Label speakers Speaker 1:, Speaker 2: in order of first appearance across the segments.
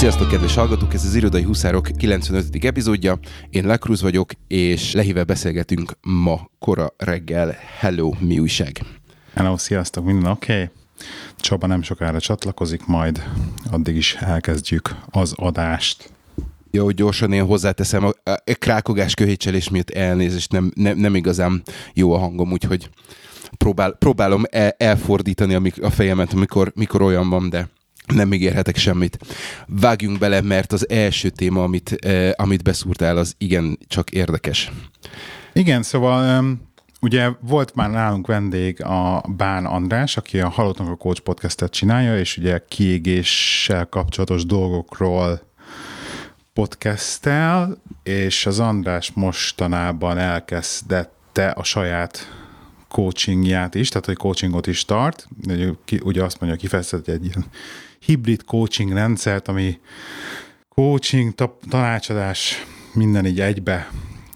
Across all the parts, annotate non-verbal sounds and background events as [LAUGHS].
Speaker 1: Sziasztok, kedves hallgatók! Ez az Irodai Huszárok 95. epizódja. Én Lekruz vagyok, és Lehivel beszélgetünk ma kora reggel. Hello, mi újság?
Speaker 2: Hello, sziasztok, minden oké? Okay? Csaba nem sokára csatlakozik, majd addig is elkezdjük az adást.
Speaker 1: Jó, gyorsan én hozzáteszem, a, a krákogás köhétselés miatt elnézést, nem, nem, nem igazán jó a hangom, úgyhogy próbál, próbálom el, elfordítani amik, a fejemet, amikor, mikor olyan van, de nem ígérhetek semmit. Vágjunk bele, mert az első téma, amit, eh, amit beszúrtál, az igen csak érdekes.
Speaker 2: Igen, szóval ugye volt már nálunk vendég a Bán András, aki a Halottnak a Coach podcastet csinálja, és ugye kiégéssel kapcsolatos dolgokról podcastel, és az András mostanában elkezdette a saját coachingját is, tehát hogy coachingot is tart. Ugye azt mondja, kifejezett egy ilyen hibrid coaching rendszert, ami coaching, tanácsadás, minden így egybe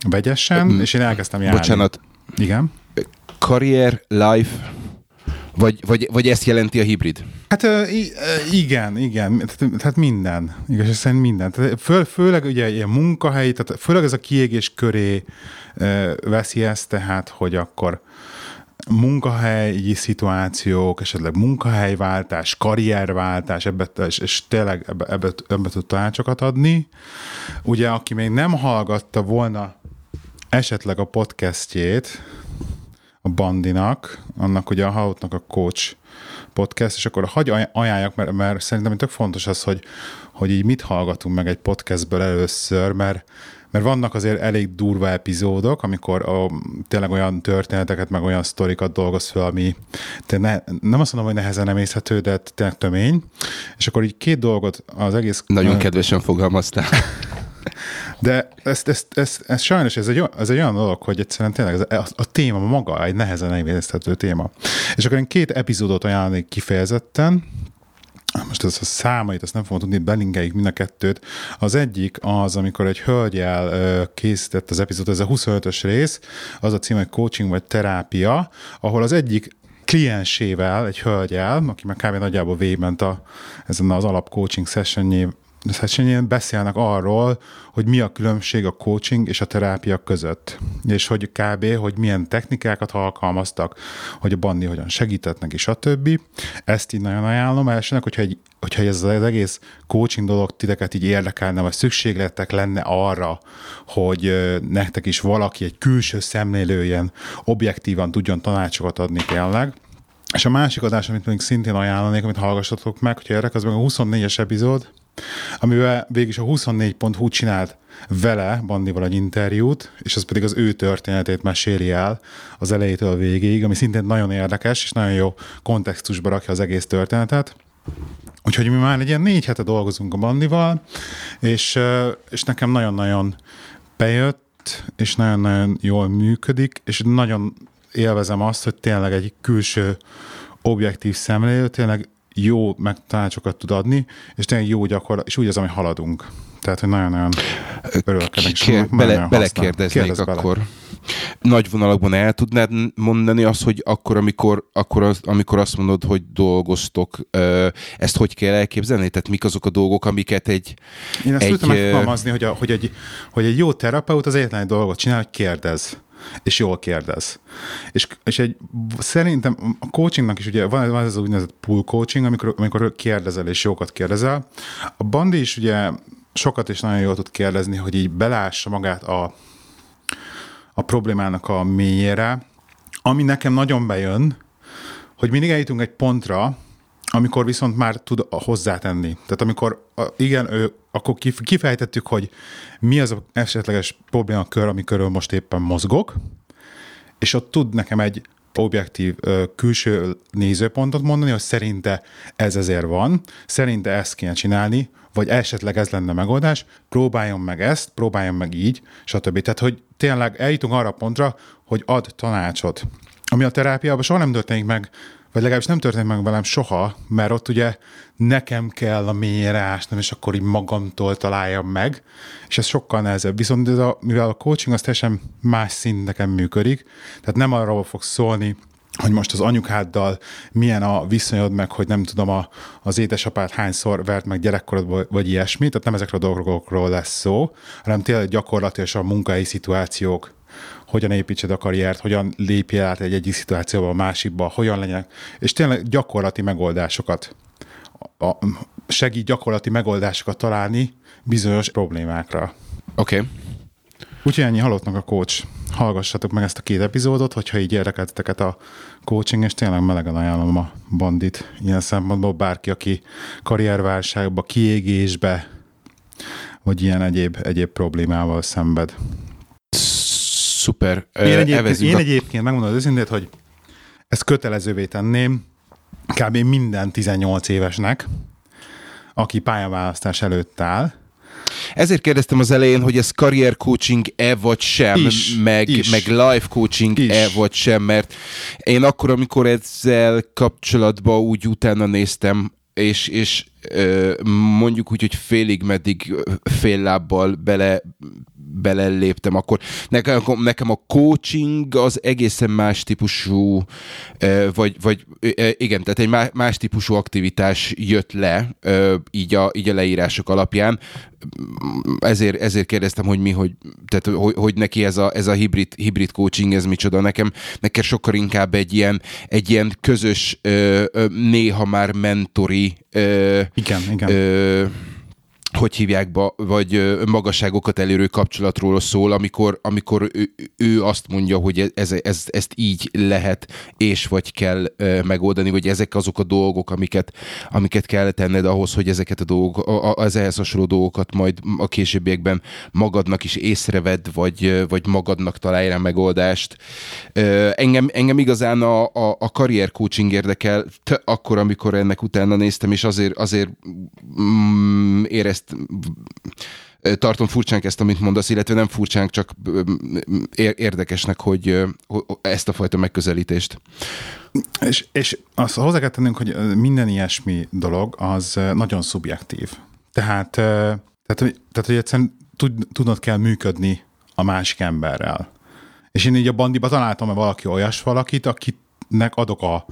Speaker 2: vegyesen, és én elkezdtem járni.
Speaker 1: Bocsánat.
Speaker 2: Igen?
Speaker 1: Karrier, life, vagy, vagy, vagy ezt jelenti a hibrid?
Speaker 2: Hát igen, igen, tehát minden, igaz, szerint minden. Tehát föl, főleg ugye ilyen munkahelyi, tehát főleg ez a kiégés köré veszi ezt, tehát hogy akkor munkahelyi szituációk, esetleg munkahelyváltás, karrierváltás, ebbe, és, és tényleg ebbe, ebbe, ebbe tud tanácsokat adni. Ugye, aki még nem hallgatta volna esetleg a podcastjét, a Bandinak, annak ugye a Hautnak a coach podcast, és akkor hagy ajánljak, mert, mert szerintem tök fontos az, hogy, hogy így mit hallgatunk meg egy podcastből először, mert mert vannak azért elég durva epizódok, amikor a, tényleg olyan történeteket, meg olyan sztorikat dolgoz fel, ami te ne, nem azt mondom, hogy nehezen emészhető, de tényleg tömény. És akkor így két dolgot az egész...
Speaker 1: Nagyon kedvesen fogalmaztál.
Speaker 2: De ezt, ezt, ezt, ezt sajnos ez egy, ez egy olyan dolog, hogy egyszerűen tényleg ez a, a téma maga egy nehezen emészhető téma. És akkor én két epizódot ajánlnék kifejezetten, most ez a számait, azt nem fogom tudni, belinkeljük mind a kettőt. Az egyik az, amikor egy hölgyel készített az epizód, ez a 25-ös rész, az a cím, hogy coaching vagy terápia, ahol az egyik kliensével, egy hölgyel, aki meg kb. nagyjából végigment a, ezen az alap coaching sessionjé, sessionjén beszélnek arról, hogy mi a különbség a coaching és a terápia között, és hogy kb. hogy milyen technikákat alkalmaztak, hogy a bandi hogyan segített neki, stb. Ezt így nagyon ajánlom elsőnek, hogyha, egy, hogyha ez az egész coaching dolog titeket így érdekelne, vagy szükségletek lenne arra, hogy nektek is valaki, egy külső szemlélő ilyen objektívan tudjon tanácsokat adni tényleg, és a másik adás, amit még szintén ajánlanék, amit hallgassatok meg, hogyha érdekel, az meg a 24-es epizód, amivel végig a 24.hu csinált vele, Bandival egy interjút, és az pedig az ő történetét meséli el az elejétől a végéig, ami szintén nagyon érdekes, és nagyon jó kontextusba rakja az egész történetet. Úgyhogy mi már egy ilyen négy hete dolgozunk a Bandival, és, és nekem nagyon-nagyon bejött, és nagyon-nagyon jól működik, és nagyon élvezem azt, hogy tényleg egy külső objektív szemlélő tényleg jó megtanácsokat tud adni, és tényleg jó gyakorlat, és úgy az, ami haladunk. Tehát, hogy nagyon-nagyon örülök ennek.
Speaker 1: Kér, bele, belekérdeznék akkor. Bele. Nagy vonalakban el tudnád mondani azt, hogy akkor, amikor, akkor az, amikor azt mondod, hogy dolgoztok, ezt hogy kell elképzelni? Tehát mik azok a dolgok, amiket egy...
Speaker 2: Én ezt egy, tudtam megfogalmazni, hogy, a, hogy, egy, hogy egy jó terapeut az egyetlen egy dolgot csinál, hogy kérdez és jól kérdez. És, és egy, szerintem a coachingnak is ugye van, van ez az úgynevezett pool coaching, amikor, amikor kérdezel és jókat kérdezel. A Bandi is ugye sokat és nagyon jól tud kérdezni, hogy így belássa magát a, a problémának a mélyére, ami nekem nagyon bejön, hogy mindig eljutunk egy pontra, amikor viszont már tud hozzátenni. Tehát amikor igen, ő, akkor kifejtettük, hogy mi az a esetleges problémakör, amikörül most éppen mozgok, és ott tud nekem egy objektív külső nézőpontot mondani, hogy szerinte ez ezért van, szerinte ezt kéne csinálni, vagy esetleg ez lenne megoldás, próbáljon meg ezt, próbáljon meg így, stb. Tehát, hogy tényleg eljutunk arra a pontra, hogy ad tanácsot. Ami a terápiában soha nem történik meg, vagy legalábbis nem történt meg velem soha, mert ott ugye nekem kell a mélyre ásnom, és akkor így magamtól találjam meg, és ez sokkal nehezebb. Viszont ez a, mivel a coaching az teljesen más szinteken működik, tehát nem arról fog szólni, hogy most az anyukáddal milyen a viszonyod meg, hogy nem tudom, a, az édesapád hányszor vert meg gyerekkorodban, vagy ilyesmi, tehát nem ezekről a dolgokról lesz szó, hanem tényleg gyakorlatilag a munkai szituációk, hogyan építsed a karriert, hogyan lépjél át egy egyik szituációba a másikba, hogyan legyen, és tényleg gyakorlati megoldásokat, a, segít gyakorlati megoldásokat találni bizonyos problémákra.
Speaker 1: Oké. Okay.
Speaker 2: Úgyhogy ennyi halottnak a coach. Hallgassatok meg ezt a két epizódot, hogyha így érdekelteteket a coaching, és tényleg melegen ajánlom a bandit ilyen szempontból bárki, aki karrierválságba, kiégésbe, vagy ilyen egyéb, egyéb problémával szenved.
Speaker 1: Szuper.
Speaker 2: Én egyébként, én egyébként megmondom az őszintét, hogy ezt kötelezővé tenném kb. minden 18 évesnek, aki pályaválasztás előtt áll,
Speaker 1: ezért kérdeztem az elején, hogy ez career coaching-e vagy sem, is, meg, is. meg life coaching-e vagy sem, mert én akkor, amikor ezzel kapcsolatban úgy utána néztem, és, és mondjuk úgy, hogy félig meddig fél lábbal bele beleléptem, akkor nekem, nekem a coaching az egészen más típusú, vagy, vagy igen, tehát egy más típusú aktivitás jött le, így a, így a leírások alapján. Ezért, ezért kérdeztem, hogy mi, hogy, tehát, hogy, hogy neki ez a, ez a hibrid, hibrid coaching, ez micsoda. Nekem, nekem sokkal inkább egy ilyen, egy ilyen közös, néha már mentori
Speaker 2: igen, igen
Speaker 1: hogy hívják, ba, vagy magasságokat elérő kapcsolatról szól, amikor, amikor ő, ő azt mondja, hogy ez, ez, ezt így lehet és vagy kell megoldani, vagy ezek azok a dolgok, amiket, amiket kell tenned ahhoz, hogy ezeket a dolgok, az ehhez hasonló dolgokat majd a későbbiekben magadnak is észrevedd, vagy, vagy magadnak találj rá megoldást. Engem, engem igazán a, a, a karrier coaching érdekel, akkor, amikor ennek utána néztem, és azért, azért mm, érezt ezt tartom furcsánk ezt, amit mondasz, illetve nem furcsánk, csak érdekesnek, hogy ezt a fajta megközelítést.
Speaker 2: És, és azt hozzá kell tennünk, hogy minden ilyesmi dolog az nagyon szubjektív. Tehát, tehát, hogy, tehát, hogy egyszerűen tud, tudnod kell működni a másik emberrel. És én így a bandiba találtam valaki olyas valakit, akinek adok a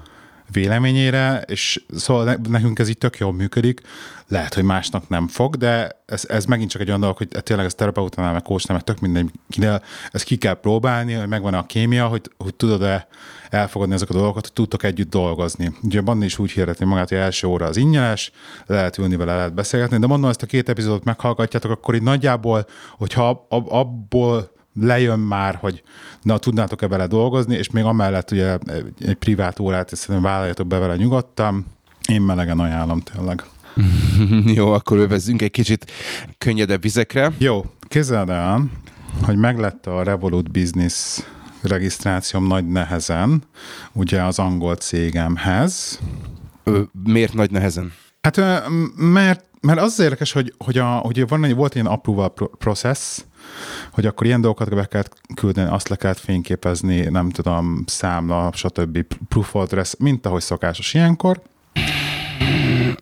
Speaker 2: véleményére, és szóval nekünk ez így tök jól működik. Lehet, hogy másnak nem fog, de ez, ez megint csak egy olyan dolog, hogy tényleg ez terapeutánál, meg kócsnál, meg tök mindenkinél, ezt ki kell próbálni, hogy megvan a kémia, hogy, hogy tudod-e elfogadni ezeket a dolgokat, hogy tudtok együtt dolgozni. Ugye a Bandi is úgy hirdetni magát, hogy első óra az ingyenes, lehet ülni vele, lehet beszélgetni, de mondom, ezt a két epizódot meghallgatjátok, akkor így nagyjából, hogyha abból lejön már, hogy na, tudnátok-e vele dolgozni, és még amellett ugye egy, privát órát, és szerintem vállaljatok be vele nyugodtan. Én melegen ajánlom tényleg. [LAUGHS]
Speaker 1: Jó, akkor övezzünk egy kicsit könnyedebb vizekre.
Speaker 2: Jó, képzeld el, hogy meglett a Revolut Business regisztrációm nagy nehezen, ugye az angol cégemhez.
Speaker 1: Ö, miért nagy nehezen?
Speaker 2: Hát mert, mert az, az érdekes, hogy, hogy, a, hogy van egy, volt egy ilyen approval process, hogy akkor ilyen dolgokat be kellett küldeni, azt le kellett fényképezni, nem tudom, számla, stb. proof of address, mint ahogy szokásos ilyenkor.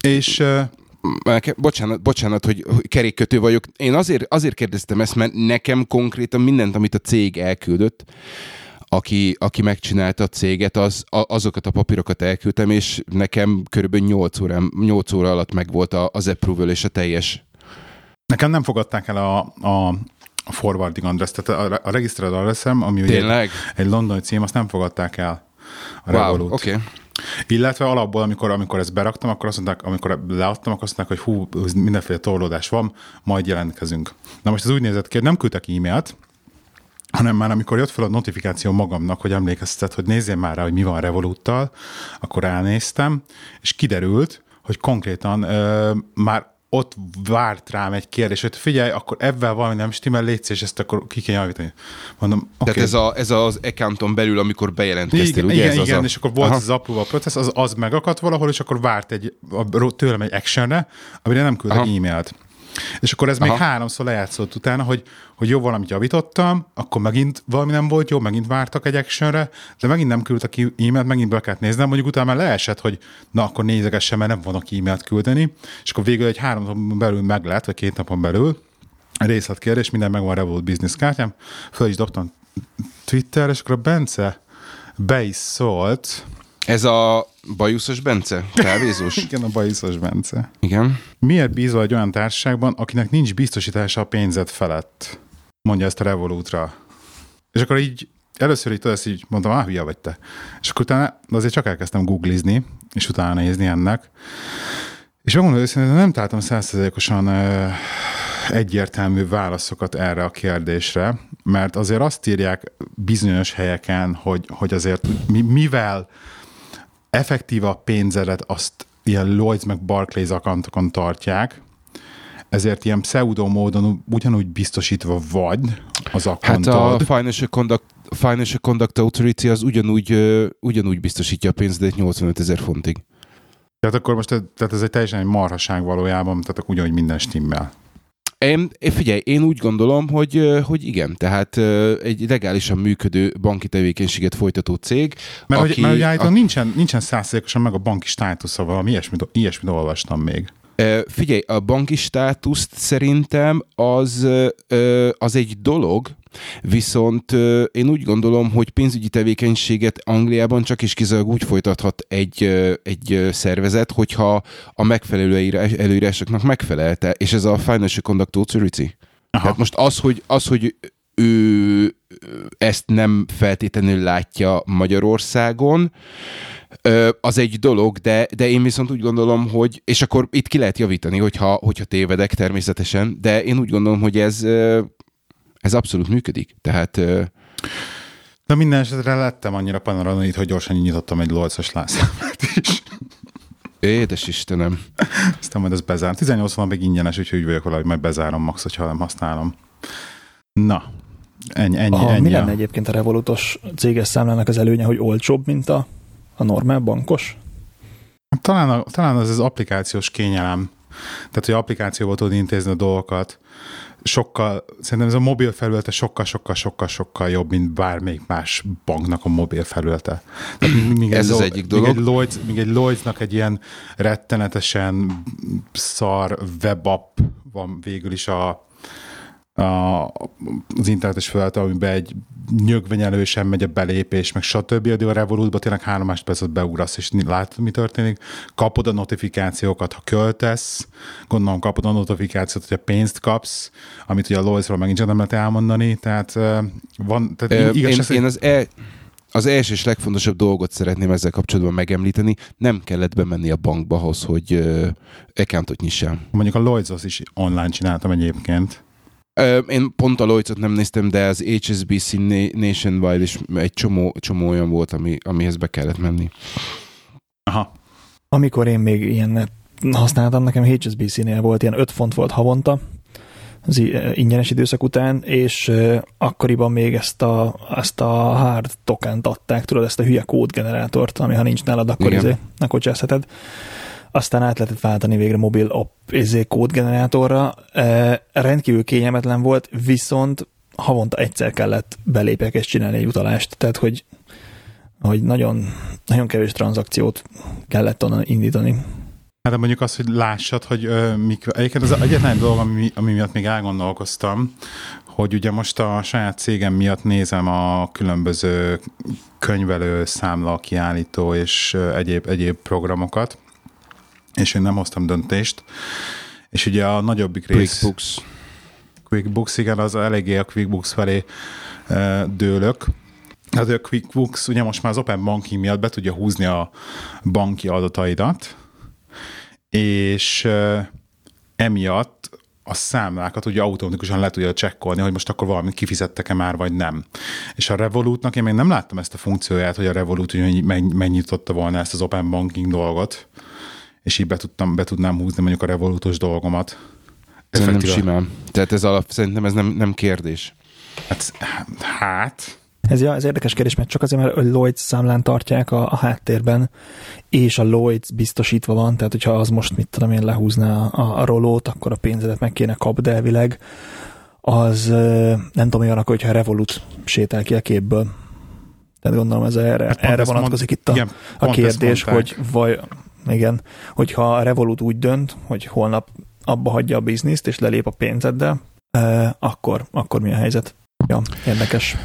Speaker 2: És
Speaker 1: bocsánat, bocsánat, hogy kerékkötő vagyok. Én azért, azért kérdeztem ezt, mert nekem konkrétan mindent, amit a cég elküldött, aki, aki megcsinálta a céget, az, a, azokat a papírokat elküldtem, és nekem körülbelül 8 óra, 8 óra alatt megvolt az approval és a teljes.
Speaker 2: Nekem nem fogadták el a, a a forwarding address, tehát a, a regisztrált addressem, ami ugye egy, egy londoni cím, azt nem fogadták el a wow, Revolut.
Speaker 1: Okay.
Speaker 2: Illetve alapból, amikor, amikor ezt beraktam, akkor azt mondták, amikor leadtam, akkor azt mondták, hogy hú, mindenféle torlódás van, majd jelentkezünk. Na most ez úgy nézett ki, hogy nem küldtek e-mailt, hanem már amikor jött fel a notifikáció magamnak, hogy emlékeztet, hogy nézzél már rá, hogy mi van Revoluttal, akkor elnéztem, és kiderült, hogy konkrétan ö, már ott várt rám egy kérdés, hogy figyelj, akkor ebben valami nem stimmel, létsz, és ezt akkor ki kell javítani.
Speaker 1: Mondom, okay. Tehát ez, a, ez az accounton belül, amikor bejelentkeztél,
Speaker 2: igen,
Speaker 1: ugye?
Speaker 2: Igen,
Speaker 1: ez
Speaker 2: igen,
Speaker 1: az a...
Speaker 2: és akkor volt Aha. az approval process, az, az megakadt valahol, és akkor várt egy, tőlem egy actionre, amire nem küldtek e-mailt. És akkor ez Aha. még háromszor lejátszott utána, hogy, hogy jó, valamit javítottam, akkor megint valami nem volt jó, megint vártak egy actionre, de megint nem küldtek e-mailt, megint be kellett néznem, mondjuk utána már leesett, hogy na akkor nézegessen, mert nem vannak e-mailt küldeni, és akkor végül egy három napon belül meg lett, vagy két napon belül, részletkérdés, minden megvan a Revolut Business kártyám, föl is dobtam Twitter, és akkor a Bence be is szólt.
Speaker 1: Ez a bajuszos Bence? Kávézós? [LAUGHS]
Speaker 2: Igen, a bajuszos Bence.
Speaker 1: Igen.
Speaker 2: Miért bízol egy olyan társaságban, akinek nincs biztosítása a pénzed felett? Mondja ezt a Revolutra. És akkor így először így tudod, így mondtam, ah, hülye vagy te. És akkor utána azért csak elkezdtem googlizni, és utána nézni ennek. És megmondom őszintén, nem találtam százszerzékosan egyértelmű válaszokat erre a kérdésre, mert azért azt írják bizonyos helyeken, hogy, hogy azért mi, mivel effektív a pénzedet azt ilyen Lloyds meg Barclays akantokon tartják, ezért ilyen pseudo módon ugyanúgy biztosítva vagy az akantod.
Speaker 1: Hát a Financial Conduct, Financial Conduct Authority az ugyanúgy, ugyanúgy biztosítja a pénzedet 85 ezer fontig.
Speaker 2: Tehát akkor most tehát ez egy teljesen egy marhaság valójában, tehát akkor ugyanúgy minden stimmel.
Speaker 1: Én, figyelj, én úgy gondolom, hogy, hogy igen, tehát egy legálisan működő banki tevékenységet folytató cég.
Speaker 2: Mert, aki, hogy, mert állítólag a... nincsen, nincsen százszerzékosan meg a banki státusza, valami ilyesmit, ilyesmit olvastam még.
Speaker 1: Figyelj, a banki státuszt szerintem az, az egy dolog, viszont én úgy gondolom, hogy pénzügyi tevékenységet Angliában csak is kizárólag úgy folytathat egy, egy szervezet, hogyha a megfelelő előírásoknak megfelelte, és ez a Financial Conduct Authority. Aha. Tehát most az, hogy, az, hogy ő ezt nem feltétlenül látja Magyarországon, az egy dolog, de, de én viszont úgy gondolom, hogy, és akkor itt ki lehet javítani, hogyha, hogyha tévedek természetesen, de én úgy gondolom, hogy ez, ez abszolút működik. Tehát
Speaker 2: Na minden esetre lettem annyira panoranoid, hogy gyorsan nyitottam egy lolcos lászámát is.
Speaker 1: Édes Istenem.
Speaker 2: Aztán majd ez bezárom. 18 még ingyenes, úgyhogy úgy vagyok valahogy majd bezárom max, hogyha nem használom. Na, ennyi, ennyi, Aha, ennyi.
Speaker 3: Mi lenne egyébként a Revolutos céges számlának az előnye, hogy olcsóbb, mint a a normál bankos?
Speaker 2: Talán, a, talán az az applikációs kényelem. Tehát, hogy applikációval tudod intézni a dolgokat. Sokkal, szerintem ez a mobil felülete sokkal, sokkal, sokkal, sokkal jobb, mint bármelyik más banknak a mobil felülete.
Speaker 1: még ez egy, az egyik dolog.
Speaker 2: Még egy, Lloyds, még egy Lloydsnak egy ilyen rettenetesen szar webapp van végül is a, a, az internetes felület, amiben egy nyögvenyelő sem megy a belépés, meg stb. De a revolút tényleg három másodpercet beugrasz, és látod, mi történik. Kapod a notifikációkat, ha költesz, gondolom kapod a notifikációt, hogy a pénzt kapsz, amit ugye a Loisról megint nem lehet elmondani, tehát van, tehát
Speaker 1: Ö, igaz, én, én az e- az első és legfontosabb dolgot szeretném ezzel kapcsolatban megemlíteni, nem kellett bemenni a bankba ahhoz, hogy uh, accountot nyissál.
Speaker 2: Mondjuk a Lloyds is online csináltam egyébként.
Speaker 1: Én pont a Lloyds-ot nem néztem, de az HSBC Nationwide is egy csomó, csomó olyan volt, ami, amihez be kellett menni.
Speaker 2: Aha.
Speaker 3: Amikor én még ilyen használtam, nekem HSBC-nél volt, ilyen 5 font volt havonta, az ingyenes időszak után, és akkoriban még ezt a, ezt a hard tokent adták, tudod, ezt a hülye kódgenerátort, ami ha nincs nálad, akkor, izé, akkor cseszheted aztán át lehetett váltani végre mobil app izé, kódgenerátorra. E, rendkívül kényelmetlen volt, viszont havonta egyszer kellett belépek és csinálni egy utalást, tehát hogy, hogy nagyon, nagyon kevés tranzakciót kellett onnan indítani.
Speaker 2: Hát de mondjuk azt, hogy lássad, hogy ö, mik, egyébként az egyetlen dolog, ami, ami miatt még elgondolkoztam, hogy ugye most a saját cégem miatt nézem a különböző könyvelő, számla, kiállító és egyéb, egyéb programokat, és én nem hoztam döntést. És ugye a nagyobbik rész...
Speaker 1: QuickBooks.
Speaker 2: QuickBooks, igen, az eléggé a QuickBooks felé e, dőlök. Hát a QuickBooks ugye most már az Open Banking miatt be tudja húzni a banki adataidat, és e, emiatt a számlákat ugye automatikusan le tudja csekkolni, hogy most akkor valamit kifizettek-e már, vagy nem. És a Revolutnak én még nem láttam ezt a funkcióját, hogy a Revolut megnyitotta volna ezt az Open Banking dolgot és így be, tudtam, be tudnám húzni mondjuk a revolútos dolgomat.
Speaker 1: Szerintem simán. Tehát ez alap, szerintem ez nem, nem kérdés.
Speaker 2: Hát, hát
Speaker 3: ez, ja, ez érdekes kérdés, mert csak azért, mert a Lloyds számlán tartják a, a háttérben, és a Lloyds biztosítva van, tehát hogyha az most, mit tudom én, lehúzná a, a rolót, akkor a pénzedet meg kéne kap, de elvileg az nem tudom, olyan, hogyha a Revolut sétál ki a képből. Tehát gondolom ez erre, hát erre vonatkozik mond, itt a, igen, a kérdés, hogy vaj, igen, hogyha a Revolut úgy dönt, hogy holnap abba hagyja a bizniszt, és lelép a pénzeddel, eh, akkor, akkor mi a helyzet? Ja, érdekes.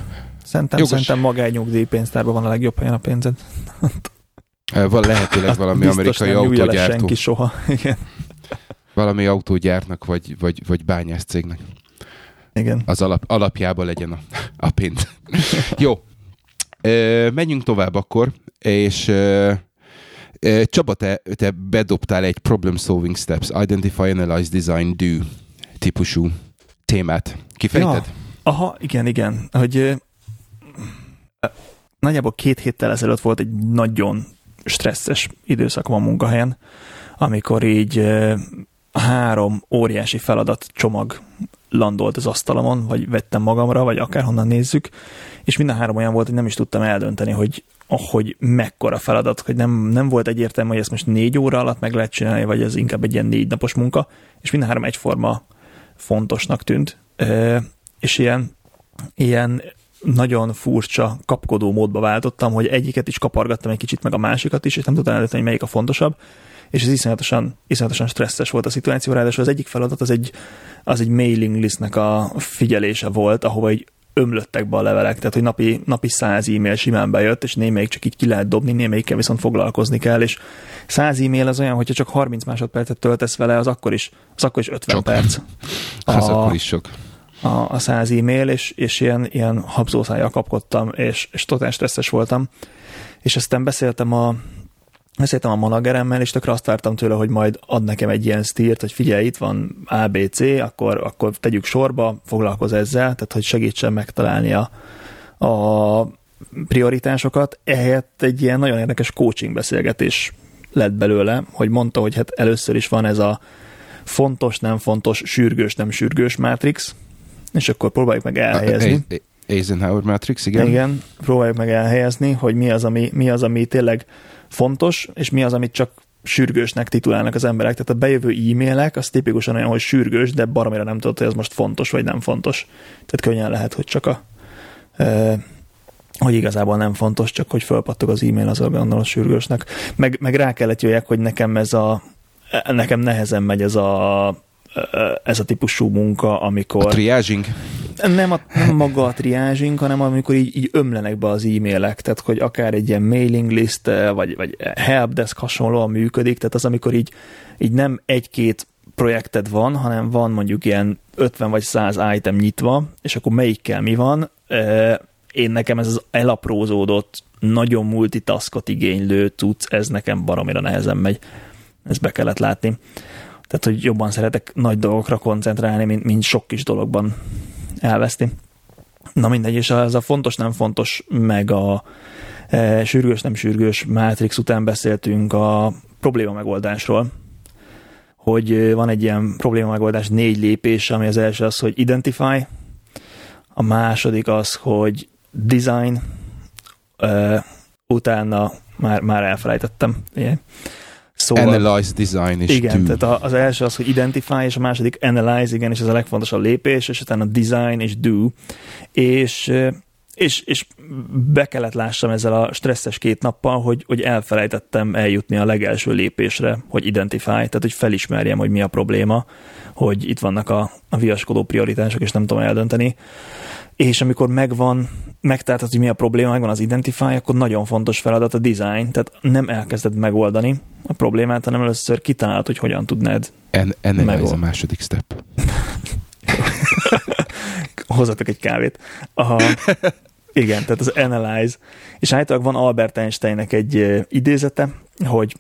Speaker 3: Szerintem,
Speaker 1: Jogos.
Speaker 3: szerintem magány nyugdíjpénztárban van a legjobb helyen a pénzed.
Speaker 1: Ö, Van lehetőleg valami
Speaker 3: Biztos
Speaker 1: amerikai
Speaker 3: nem
Speaker 1: autógyártó.
Speaker 3: senki soha. [LAUGHS] Igen.
Speaker 1: Valami autógyárnak, vagy, vagy, vagy bányász cégnek.
Speaker 3: Igen.
Speaker 1: Az alap, alapjában legyen a, a pénz. [LAUGHS] Jó. Ö, menjünk tovább akkor, és ö, ö, Csaba, te, te bedobtál egy Problem Solving Steps, Identify, Analyze, Design, Do típusú témát. Kifejted?
Speaker 3: Ja. Aha, igen, igen. Hogy nagyjából két héttel ezelőtt volt egy nagyon stresszes időszakom a munkahelyen, amikor így három óriási feladat csomag landolt az asztalomon, vagy vettem magamra, vagy akárhonnan nézzük, és minden három olyan volt, hogy nem is tudtam eldönteni, hogy hogy mekkora feladat, hogy nem, nem volt egyértelmű, hogy ezt most négy óra alatt meg lehet csinálni, vagy ez inkább egy ilyen négy napos munka, és minden három egyforma fontosnak tűnt, és ilyen, ilyen nagyon furcsa, kapkodó módba váltottam, hogy egyiket is kapargattam egy kicsit, meg a másikat is, és nem tudtam eldönteni, hogy melyik a fontosabb, és ez iszonyatosan, iszonyatosan stresszes volt a szituáció, ráadásul az egyik feladat az egy, az egy mailing listnek a figyelése volt, ahova egy ömlöttek be a levelek, tehát hogy napi, napi száz e-mail simán bejött, és némelyik csak így ki lehet dobni, némelyikkel viszont foglalkozni kell, és száz e-mail az olyan, hogyha csak 30 másodpercet töltesz vele, az akkor is, az akkor is 50
Speaker 1: Sok.
Speaker 3: perc [LAUGHS]
Speaker 1: Az
Speaker 3: A-
Speaker 1: akkor is sok.
Speaker 3: a, a száz e-mail, és, és ilyen, ilyen habzószájjal kapkodtam, és, és totál stresszes voltam. És aztán beszéltem a, beszéltem a manageremmel, és tökre azt vártam tőle, hogy majd ad nekem egy ilyen stírt, hogy figyelj, itt van ABC, akkor, akkor tegyük sorba, foglalkozz ezzel, tehát hogy segítsen megtalálni a, a prioritásokat. Ehelyett egy ilyen nagyon érdekes coaching beszélgetés lett belőle, hogy mondta, hogy hát először is van ez a fontos, nem fontos, sürgős, nem sürgős mátrix, és akkor próbáljuk meg elhelyezni.
Speaker 1: Eisenhower Matrix, igen.
Speaker 3: Igen. Igen, próbáljuk meg elhelyezni, hogy mi az, ami, mi az, ami tényleg fontos, és mi az, amit csak sürgősnek titulálnak az emberek. Tehát a bejövő e-mailek, az tipikusan olyan, hogy sürgős, de baromira nem tudod, hogy ez most fontos, vagy nem fontos. Tehát könnyen lehet, hogy csak a e, hogy igazából nem fontos, csak hogy fölpattog az e-mail, az gondolod sürgősnek. Meg, meg rá kellett jöjjek, hogy nekem ez a nekem nehezen megy ez a ez a típusú munka, amikor...
Speaker 1: A triaging?
Speaker 3: Nem, a, nem maga a triázsink, hanem amikor így, így ömlenek be az e-mailek, tehát hogy akár egy ilyen mailing list, vagy, vagy helpdesk hasonlóan működik, tehát az, amikor így, így nem egy-két projekted van, hanem van mondjuk ilyen 50 vagy 100 item nyitva, és akkor melyikkel mi van. Én nekem ez az elaprózódott, nagyon multitaskot igénylő cucc, ez nekem baromira nehezen megy. Ezt be kellett látni. Tehát, hogy jobban szeretek nagy dolgokra koncentrálni, mint, mint sok kis dologban elveszti. Na mindegy, és ez a fontos, nem fontos, meg a e, sürgős, nem sürgős Matrix után beszéltünk a probléma megoldásról, hogy e, van egy ilyen probléma megoldás négy lépés, ami az első az, hogy identify, a második az, hogy design, e, utána már, már elfelejtettem. Ugye?
Speaker 1: Szóval, Analyze, design és
Speaker 3: igen,
Speaker 1: do.
Speaker 3: tehát az első az, hogy identify, és a második analyze, igen, és ez a legfontosabb lépés, és utána design és do, és, és, és be kellett lássam ezzel a stresszes két nappal, hogy, hogy elfelejtettem eljutni a legelső lépésre, hogy identify, tehát hogy felismerjem, hogy mi a probléma, hogy itt vannak a, a viaskodó prioritások, és nem tudom eldönteni. És amikor megvan, megtáltad, hogy mi a probléma, megvan az identify, akkor nagyon fontos feladat a design, tehát nem elkezded megoldani a problémát, hanem először kitalálod, hogy hogyan tudnád.
Speaker 1: En, ez
Speaker 3: Megold.
Speaker 1: a második step. [LAUGHS]
Speaker 3: Hozzatok egy kávét. Aha. Igen, tehát az analyze. És állítólag van Albert Einsteinnek egy idézete, hogy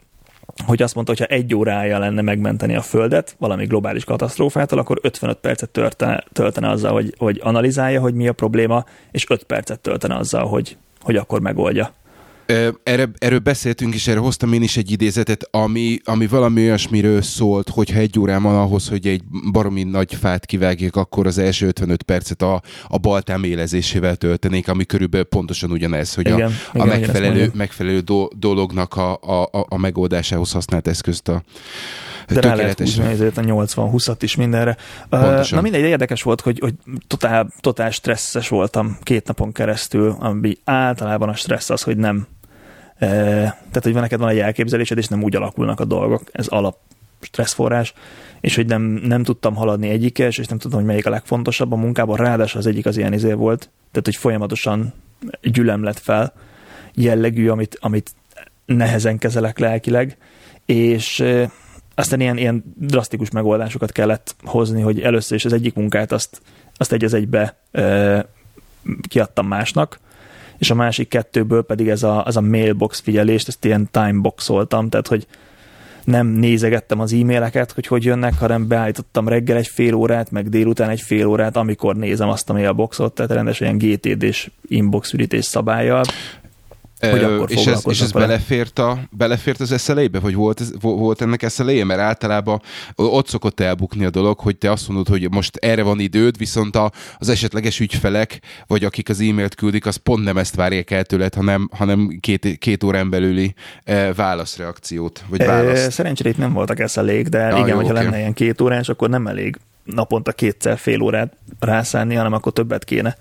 Speaker 3: hogy azt mondta, hogy ha egy órája lenne megmenteni a Földet valami globális katasztrófától, akkor 55 percet töltene, töltene azzal, hogy, hogy analizálja, hogy mi a probléma, és 5 percet töltene azzal, hogy, hogy akkor megoldja.
Speaker 1: Erre, erről beszéltünk, és erre hoztam én is egy idézetet, ami, ami valami olyasmiről szólt, hogyha egy órám van ahhoz, hogy egy baromi nagy fát kivágjak, akkor az első 55 percet a, a baltám élezésével töltenék, ami körülbelül pontosan ugyanez, hogy
Speaker 3: Igen,
Speaker 1: a,
Speaker 3: igen,
Speaker 1: a megfelelő, megfelelő do, dolognak a, a, a- megoldásához használt eszközt a
Speaker 3: De rá lehet húzni ezért a 80-20-at is mindenre.
Speaker 1: Pontosan.
Speaker 3: Na mindegy, de érdekes volt, hogy, hogy totál, totál stresszes voltam két napon keresztül, ami általában a stressz az, hogy nem. Tehát, hogy van neked van egy elképzelésed, és nem úgy alakulnak a dolgok. Ez alap stresszforrás, és hogy nem, nem tudtam haladni egyikkel, és nem tudom, hogy melyik a legfontosabb a munkában, ráadásul az egyik az ilyen izé volt, tehát hogy folyamatosan gyülem lett fel jellegű, amit, amit nehezen kezelek lelkileg, és aztán ilyen, ilyen drasztikus megoldásokat kellett hozni, hogy először is az egyik munkát azt, azt egy az egybe e, kiadtam másnak, és a másik kettőből pedig ez a, az a mailbox figyelést, ezt ilyen timeboxoltam, tehát hogy nem nézegettem az e-maileket, hogy hogy jönnek, hanem beállítottam reggel egy fél órát, meg délután egy fél órát, amikor nézem azt a mailboxot, tehát rendesen ilyen GTD-s inbox ürítés szabályjal
Speaker 1: hogy akkor és ez, és ez belefért, a, belefért az SLA-be, vagy volt, ez, volt ennek SLA-je? Mert általában ott szokott elbukni a dolog, hogy te azt mondod, hogy most erre van időd, viszont a, az esetleges ügyfelek, vagy akik az e-mailt küldik, az pont nem ezt várják el tőled, hanem, hanem két, két órán belüli e, válaszreakciót, vagy választ.
Speaker 3: Szerencsére itt nem voltak sla de ah, igen, jó, hogyha okay. lenne ilyen két órás, akkor nem elég naponta kétszer fél órát rászánni, hanem akkor többet kéne.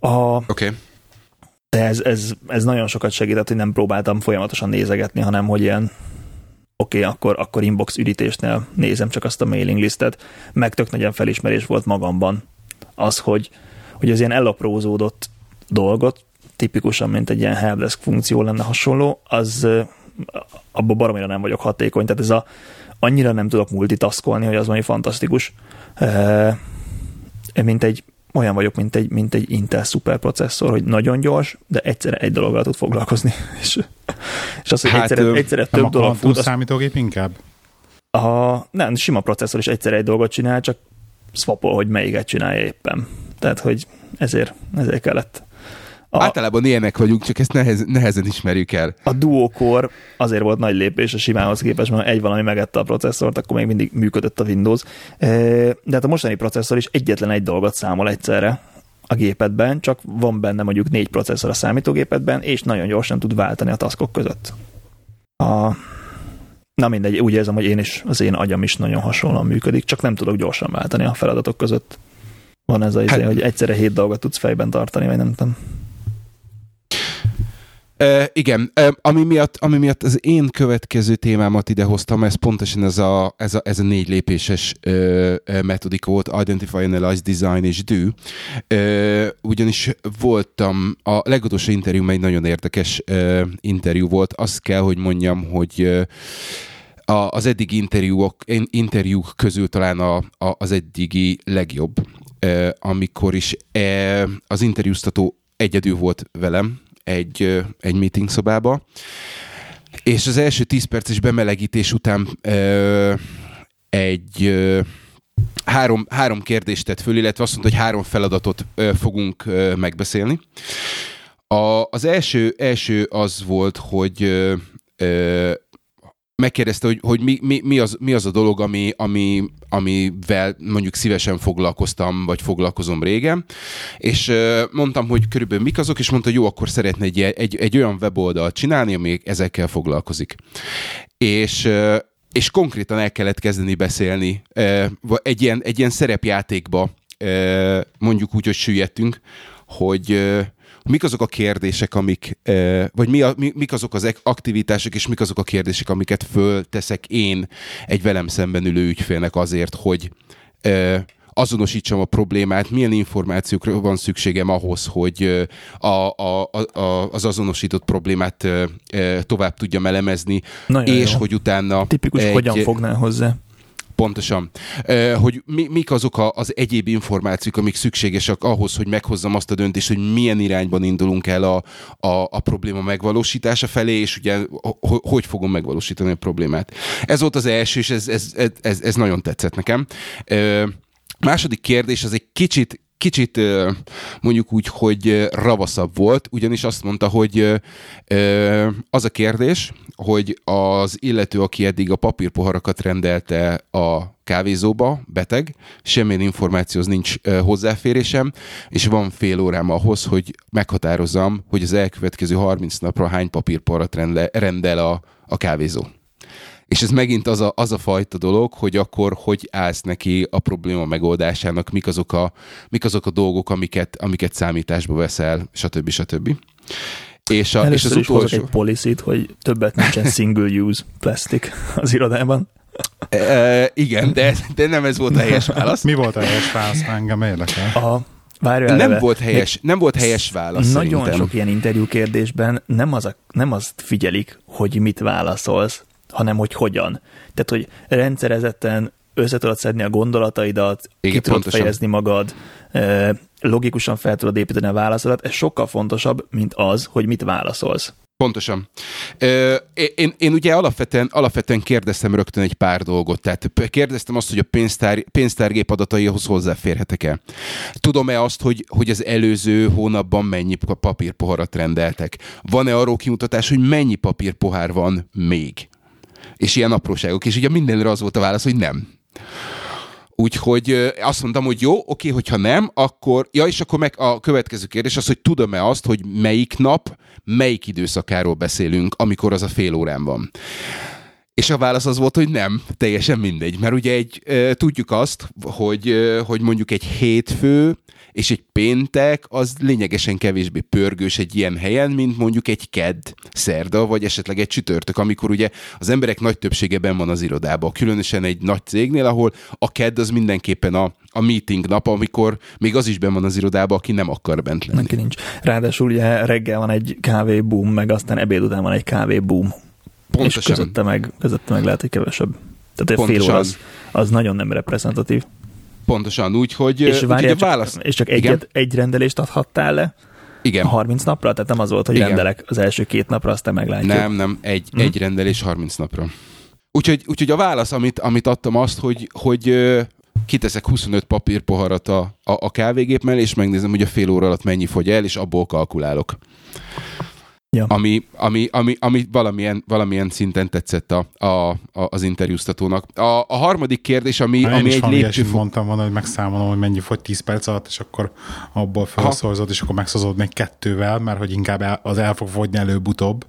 Speaker 1: Oké. Okay
Speaker 3: de ez, ez, ez nagyon sokat segített, hogy nem próbáltam folyamatosan nézegetni, hanem hogy ilyen oké, okay, akkor, akkor inbox üdítésnél nézem csak azt a mailing listet, meg tök nagyon felismerés volt magamban az, hogy, hogy az ilyen elaprózódott dolgot, tipikusan, mint egy ilyen helpdesk funkció lenne hasonló, az abban baromira nem vagyok hatékony, tehát ez a annyira nem tudok multitaskolni, hogy az valami fantasztikus, mint egy olyan vagyok, mint egy, mint egy Intel szuperprocesszor, hogy nagyon gyors, de egyszerre egy dologgal tud foglalkozni. [LAUGHS] És, és az, hogy hát, egyszerre, egyszerre több nem dolog fut.
Speaker 2: Az... számítógép inkább?
Speaker 3: A, nem, sima processzor is egyszerre egy dolgot csinál, csak swapol, hogy melyiket csinálja éppen. Tehát, hogy ezért, ezért kellett
Speaker 1: a, Általában ilyenek vagyunk, csak ezt nehez, nehezen ismerjük el.
Speaker 3: A duo-core azért volt nagy lépés a simához képest, mert egy valami megette a processzort, akkor még mindig működött a Windows. De hát a mostani processzor is egyetlen egy dolgot számol egyszerre a gépedben, csak van benne mondjuk négy processzor a számítógépedben, és nagyon gyorsan tud váltani a taskok között. A, na mindegy, úgy érzem, hogy én is, az én agyam is nagyon hasonlóan működik, csak nem tudok gyorsan váltani a feladatok között. Van ez az, hát, izé, hogy egyszerre hét dolgot tudsz fejben tartani, vagy nem tudom.
Speaker 1: Igen, ami, miatt, ami miatt az én következő témámat idehoztam, ez pontosan ez a, ez a, ez a négy lépéses uh, metodika volt, Identify, Analyze, Design és Do. Uh, ugyanis voltam, a legutolsó interjú egy nagyon érdekes uh, interjú volt, azt kell, hogy mondjam, hogy uh, a, az eddigi interjúok, interjúk közül talán a, a, az eddigi legjobb, uh, amikor is uh, az interjúztató egyedül volt velem, egy, egy meeting szobába, és az első 10 perces bemelegítés után ö, egy ö, három, három kérdést tett föl, illetve azt mondta, hogy három feladatot ö, fogunk ö, megbeszélni. A, az első, első az volt, hogy ö, megkérdezte, hogy, hogy mi, mi, mi, az, mi az a dolog, ami, ami, amivel mondjuk szívesen foglalkoztam, vagy foglalkozom régen, és mondtam, hogy körülbelül mik azok, és mondta, hogy jó, akkor szeretne egy, egy, egy olyan weboldalt csinálni, ami ezekkel foglalkozik. És és konkrétan el kellett kezdeni beszélni egy ilyen, egy ilyen szerepjátékba, mondjuk úgy, hogy süllyedtünk, hogy mik azok a kérdések, amik, vagy mi a, mi, mik azok az aktivitások, és mik azok a kérdések, amiket fölteszek én egy velem szemben ülő ügyfélnek azért, hogy azonosítsam a problémát, milyen információkra van szükségem ahhoz, hogy a, a, a, az azonosított problémát tovább tudjam elemezni, Nagyon és jó. hogy utána...
Speaker 3: Tipikus, egy, hogyan fognál hozzá.
Speaker 1: Pontosan. Hogy mi, mik azok az egyéb információk, amik szükségesek ahhoz, hogy meghozzam azt a döntést, hogy milyen irányban indulunk el a, a, a probléma megvalósítása felé, és ugye hogy fogom megvalósítani a problémát. Ez volt az első, és ez, ez, ez, ez nagyon tetszett nekem. Második kérdés, az egy kicsit, kicsit mondjuk úgy, hogy ravaszabb volt, ugyanis azt mondta, hogy az a kérdés, hogy az illető, aki eddig a papírpoharakat rendelte a kávézóba, beteg, semmilyen információhoz nincs hozzáférésem, és van fél órám ahhoz, hogy meghatározzam, hogy az elkövetkező 30 napra hány papírpoharat rendel a, a kávézó. És ez megint az a, az a fajta dolog, hogy akkor hogy állsz neki a probléma megoldásának, mik azok a, mik azok a dolgok, amiket, amiket számításba veszel, stb. stb.
Speaker 3: És, a, és az is utolsó... egy policy hogy többet nincsen single use plastic az irodában.
Speaker 1: E, igen, de, de nem ez volt a helyes válasz.
Speaker 2: Mi volt a helyes válasz? Engem érdekel.
Speaker 3: A, várj,
Speaker 1: Nem
Speaker 3: eleve,
Speaker 1: volt helyes, nem volt helyes válasz
Speaker 3: Nagyon
Speaker 1: szerintem.
Speaker 3: sok ilyen interjú kérdésben nem, az a, nem azt figyelik, hogy mit válaszolsz, hanem hogy hogyan. Tehát, hogy rendszerezetten össze tudod szedni a gondolataidat,
Speaker 1: Igen,
Speaker 3: ki tudod
Speaker 1: pontosan.
Speaker 3: fejezni magad, logikusan fel tudod építeni a válaszodat, ez sokkal fontosabb, mint az, hogy mit válaszolsz.
Speaker 1: Pontosan. Én, én ugye alapvetően, alapvetően kérdeztem rögtön egy pár dolgot. Tehát kérdeztem azt, hogy a pénztár, pénztárgép adataihoz hozzáférhetek-e. Tudom-e azt, hogy, hogy az előző hónapban mennyi pa- papírpoharat rendeltek? Van-e arról kimutatás, hogy mennyi papírpohár van még? És ilyen apróságok. És ugye mindenre az volt a válasz, hogy nem. Úgyhogy azt mondtam, hogy jó, oké, hogyha nem, akkor, ja, és akkor meg a következő kérdés az, hogy tudom-e azt, hogy melyik nap, melyik időszakáról beszélünk, amikor az a fél órán van. És a válasz az volt, hogy nem, teljesen mindegy. Mert ugye egy, tudjuk azt, hogy, hogy mondjuk egy hétfő és egy péntek az lényegesen kevésbé pörgős egy ilyen helyen, mint mondjuk egy kedd, szerda, vagy esetleg egy csütörtök, amikor ugye az emberek nagy többsége benn van az irodában, különösen egy nagy cégnél, ahol a kedd az mindenképpen a, a meeting nap, amikor még az is benn van az irodában, aki nem akar bent lenni.
Speaker 3: Neki nincs. Ráadásul ugye reggel van egy kávé boom, meg aztán ebéd után van egy kávé boom. És
Speaker 1: Pontosan.
Speaker 3: közötte meg, közötte meg lehet, hogy kevesebb. Tehát egy fél
Speaker 1: Pontosan.
Speaker 3: óra az, az nagyon nem reprezentatív.
Speaker 1: Pontosan, úgyhogy,
Speaker 3: És, várjál,
Speaker 1: a válasz...
Speaker 3: csak, és csak
Speaker 1: Igen?
Speaker 3: egyet, egy rendelést adhattál le
Speaker 1: Igen.
Speaker 3: a 30 napra? Tehát nem az volt, hogy
Speaker 1: Igen.
Speaker 3: rendelek az első két napra, aztán meglátjuk.
Speaker 1: Nem, nem, egy,
Speaker 3: Hm.
Speaker 1: egy rendelés 30 napra. Úgyhogy, úgyhogy a válasz, amit, amit adtam azt, hogy, hogy kiteszek 25 papírpoharat a, a, a kávégép mellé, és megnézem, hogy a fél óra alatt mennyi fogy el, és abból kalkulálok.
Speaker 3: Ja.
Speaker 1: Ami, ami, ami, ami valamilyen, valamilyen szinten tetszett a, a, a, az interjúztatónak. A, a harmadik kérdés, ami,
Speaker 2: Én
Speaker 1: ami
Speaker 2: is
Speaker 1: egy
Speaker 2: valami
Speaker 1: lépcső...
Speaker 2: ilyesmit mondtam volna, hogy megszámolom, hogy mennyi fogy 10 perc alatt, és akkor abból felszorzod, és akkor megszozod még kettővel, mert hogy inkább el, az el fog fogyni előbb-utóbb.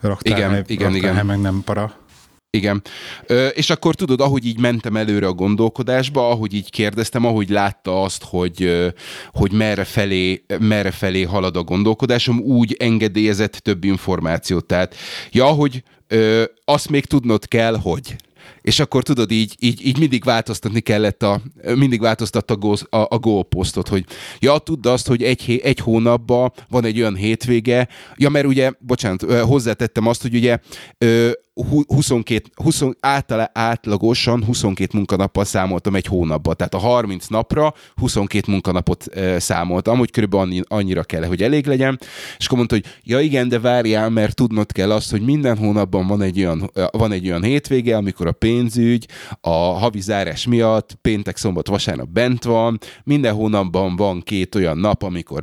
Speaker 2: Raktár,
Speaker 1: Igen,
Speaker 2: hely-
Speaker 1: igen, igen.
Speaker 2: meg nem para.
Speaker 1: Igen. Ö, és akkor tudod, ahogy így mentem előre a gondolkodásba, ahogy így kérdeztem, ahogy látta azt, hogy, hogy merre felé, merre felé halad a gondolkodásom, úgy engedélyezett több információt. Tehát, ja, hogy ö, azt még tudnod kell, hogy és akkor tudod, így, így, így mindig változtatni kellett a, mindig változtatta a, go, a, a goalpostot, hogy ja, tudd azt, hogy egy, egy hónapban van egy olyan hétvége, ja, mert ugye, bocsánat, hozzátettem azt, hogy ugye 22, 20, általá, átlagosan 22 munkanappal számoltam egy hónapba, tehát a 30 napra 22 munkanapot ö, számoltam, hogy körülbelül annyi, annyira kell, hogy elég legyen, és akkor mondta, hogy ja igen, de várjál, mert tudnod kell azt, hogy minden hónapban van egy olyan, van egy olyan hétvége, amikor a pénzügy, a havi zárás miatt péntek, szombat, vasárnap bent van, minden hónapban van két olyan nap, amikor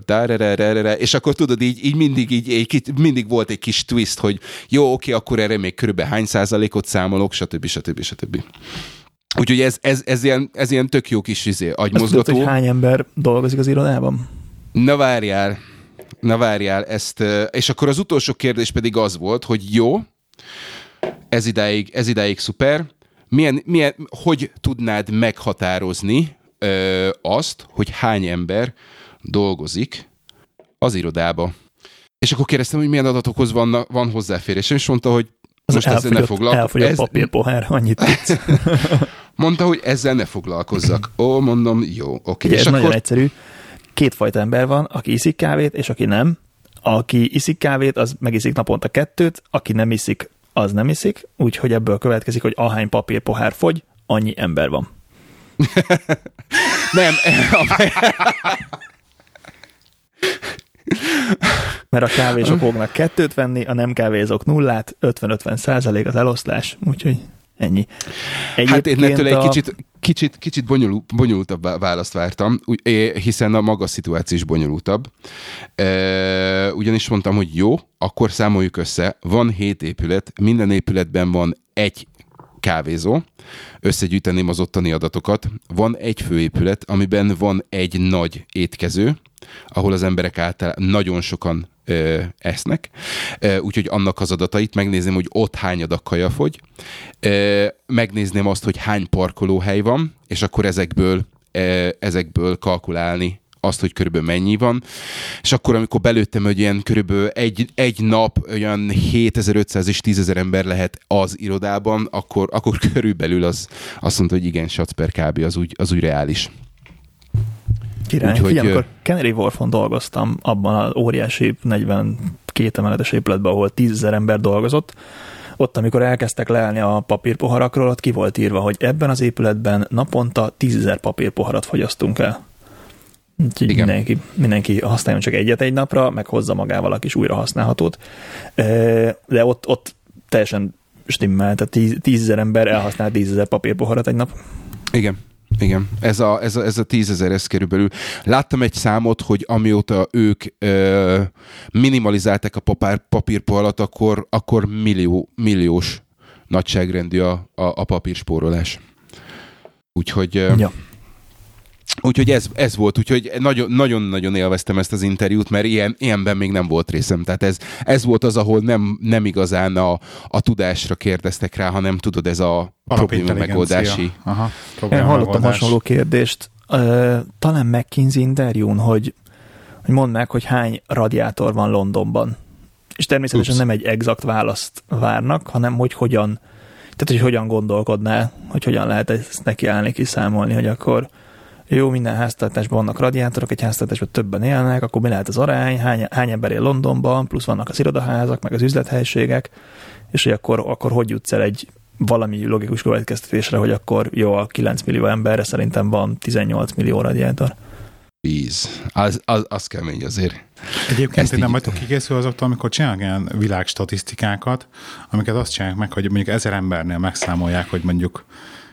Speaker 1: és akkor tudod, így, így mindig, így, így, mindig volt egy kis twist, hogy jó, oké, akkor erre még körülbelül hány százalékot számolok, stb. stb. stb. Úgyhogy ez, ez, ez, ilyen, ez ilyen tök jó kis izé,
Speaker 3: Azt tudod,
Speaker 1: agymozgató.
Speaker 3: hogy hány ember dolgozik az irodában?
Speaker 1: Na várjál, na várjál, ezt, és akkor az utolsó kérdés pedig az volt, hogy jó, ez idáig, ez idáig szuper, milyen, milyen, hogy tudnád meghatározni ö, azt, hogy hány ember dolgozik az irodába? És akkor kérdeztem, hogy milyen adatokhoz van, van hozzáférésem, és mondta, hogy
Speaker 3: Az
Speaker 1: most ezzel ne foglalkozz.
Speaker 3: elfogyott
Speaker 1: Ez-
Speaker 3: papírpohár, annyit tudsz. [LAUGHS]
Speaker 1: Mondta, hogy ezzel ne foglalkozzak. Ó, mondom, jó, oké.
Speaker 3: Ugye
Speaker 1: És
Speaker 3: ez
Speaker 1: akkor
Speaker 3: nagyon egyszerű. Kétfajta ember van, aki iszik kávét, és aki nem. Aki iszik kávét, az megiszik naponta kettőt, aki nem iszik, az nem iszik, úgyhogy ebből következik, hogy ahány papírpohár fogy, annyi ember van. [LAUGHS]
Speaker 1: nem, [LAUGHS]
Speaker 3: Mert a kávésok fognak kettőt venni, a nem kávézók nullát, 50-50 százalék az eloszlás, úgyhogy ennyi.
Speaker 1: Hát én ettől egy
Speaker 3: a-
Speaker 1: kicsit, kicsit, kicsit bonyolul, bonyolultabb vá- választ vártam, hiszen a maga szituáció is bonyolultabb. Ugyanis mondtam, hogy jó, akkor számoljuk össze, van hét épület, minden épületben van egy kávézó, összegyűjteném az ottani adatokat. Van egy főépület, amiben van egy nagy étkező, ahol az emberek általában nagyon sokan ö, esznek, ö, úgyhogy annak az adatait megnézném, hogy ott hány adag kaja fogy, ö, megnézném azt, hogy hány parkolóhely van, és akkor ezekből, ö, ezekből kalkulálni azt, hogy körülbelül mennyi van, és akkor, amikor belőttem, hogy ilyen körülbelül egy, egy nap olyan 7500 és 10.000 ember lehet az irodában, akkor, akkor [LAUGHS] körülbelül az, azt mondta, hogy igen, satsz per kb. az úgy, az úgy reális.
Speaker 3: Király. Úgyhogy, Figyelj, amikor Canary Wharfon dolgoztam, abban az óriási 42 emeletes épületben, ahol 10 ember dolgozott, ott, amikor elkezdtek leállni a papírpoharakról, ott ki volt írva, hogy ebben az épületben naponta 10 papírpoharat fogyasztunk el. Úgyhogy Igen. mindenki, mindenki használjon csak egyet egy napra, meg hozza magával a kis újra használhatót. De ott, ott teljesen stimmel, tehát tízezer ember elhasznál tízezer papírpoharat egy nap.
Speaker 1: Igen. Igen, ez a, ez a, ez a tízezer, ez körülbelül. Láttam egy számot, hogy amióta ők ö, minimalizálták a papír, papírpohalat, akkor, akkor millió, milliós nagyságrendű a, a, a papírspórolás. Úgyhogy... Ja. Úgyhogy ez, ez volt, úgyhogy nagyon-nagyon élveztem ezt az interjút, mert ilyen, ilyenben még nem volt részem. Tehát ez, ez volt az, ahol nem, nem igazán a, a tudásra kérdeztek rá, hanem tudod, ez a probléma megoldási.
Speaker 3: Aha, Én hallottam megoldás. hasonló kérdést. Uh, talán McKinsey interjún, hogy, hogy mondd meg, hogy hány radiátor van Londonban. És természetesen Ups. nem egy exakt választ várnak, hanem hogy hogyan, tehát hogy hogyan gondolkodnál, hogy hogyan lehet ezt nekiállni, kiszámolni, hogy akkor jó, minden háztartásban vannak radiátorok, egy háztartásban többen élnek, akkor mi lehet az arány, hány, hány ember él Londonban, plusz vannak az irodaházak, meg az üzlethelységek, és hogy akkor, akkor hogy jutsz el egy valami logikus következtetésre, hogy akkor jó, a 9 millió emberre szerintem van 18 millió radiátor.
Speaker 1: Víz. Az, az, az kemény azért.
Speaker 2: Egyébként én nem vagyok kikészül azoktól, amikor csinálnak ilyen világstatisztikákat, amiket azt csinálják meg, hogy mondjuk ezer embernél megszámolják, hogy mondjuk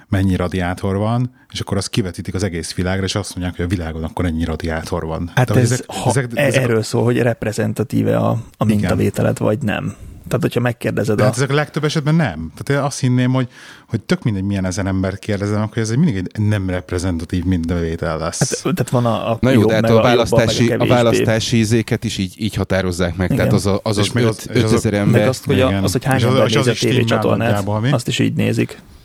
Speaker 2: mennyi radiátor van, és akkor azt kivetítik az egész világra, és azt mondják, hogy a világon akkor ennyi radiátor van.
Speaker 3: Hát ez, ezek, ha ezek, ezek, erről szól, hogy reprezentatíve a, a mintavételet, vagy nem. Tehát, hogyha megkérdezed
Speaker 2: De a... hát ezek a legtöbb esetben nem. Tehát én azt hinném, hogy, hogy tök mindegy, milyen ezen ember kérdezem, akkor ez egy mindig egy nem reprezentatív mintavétel lesz.
Speaker 3: Hát, tehát van a, a
Speaker 1: Na jó, de hát a, a választási, a, a választási izéket is így, így határozzák meg. Igen. Tehát az a, az, az, az 5000 ember.
Speaker 3: Meg azt, hogy, a, az, hogy hány ember néz a tévécsatornát, azt is így nézik. Hát e-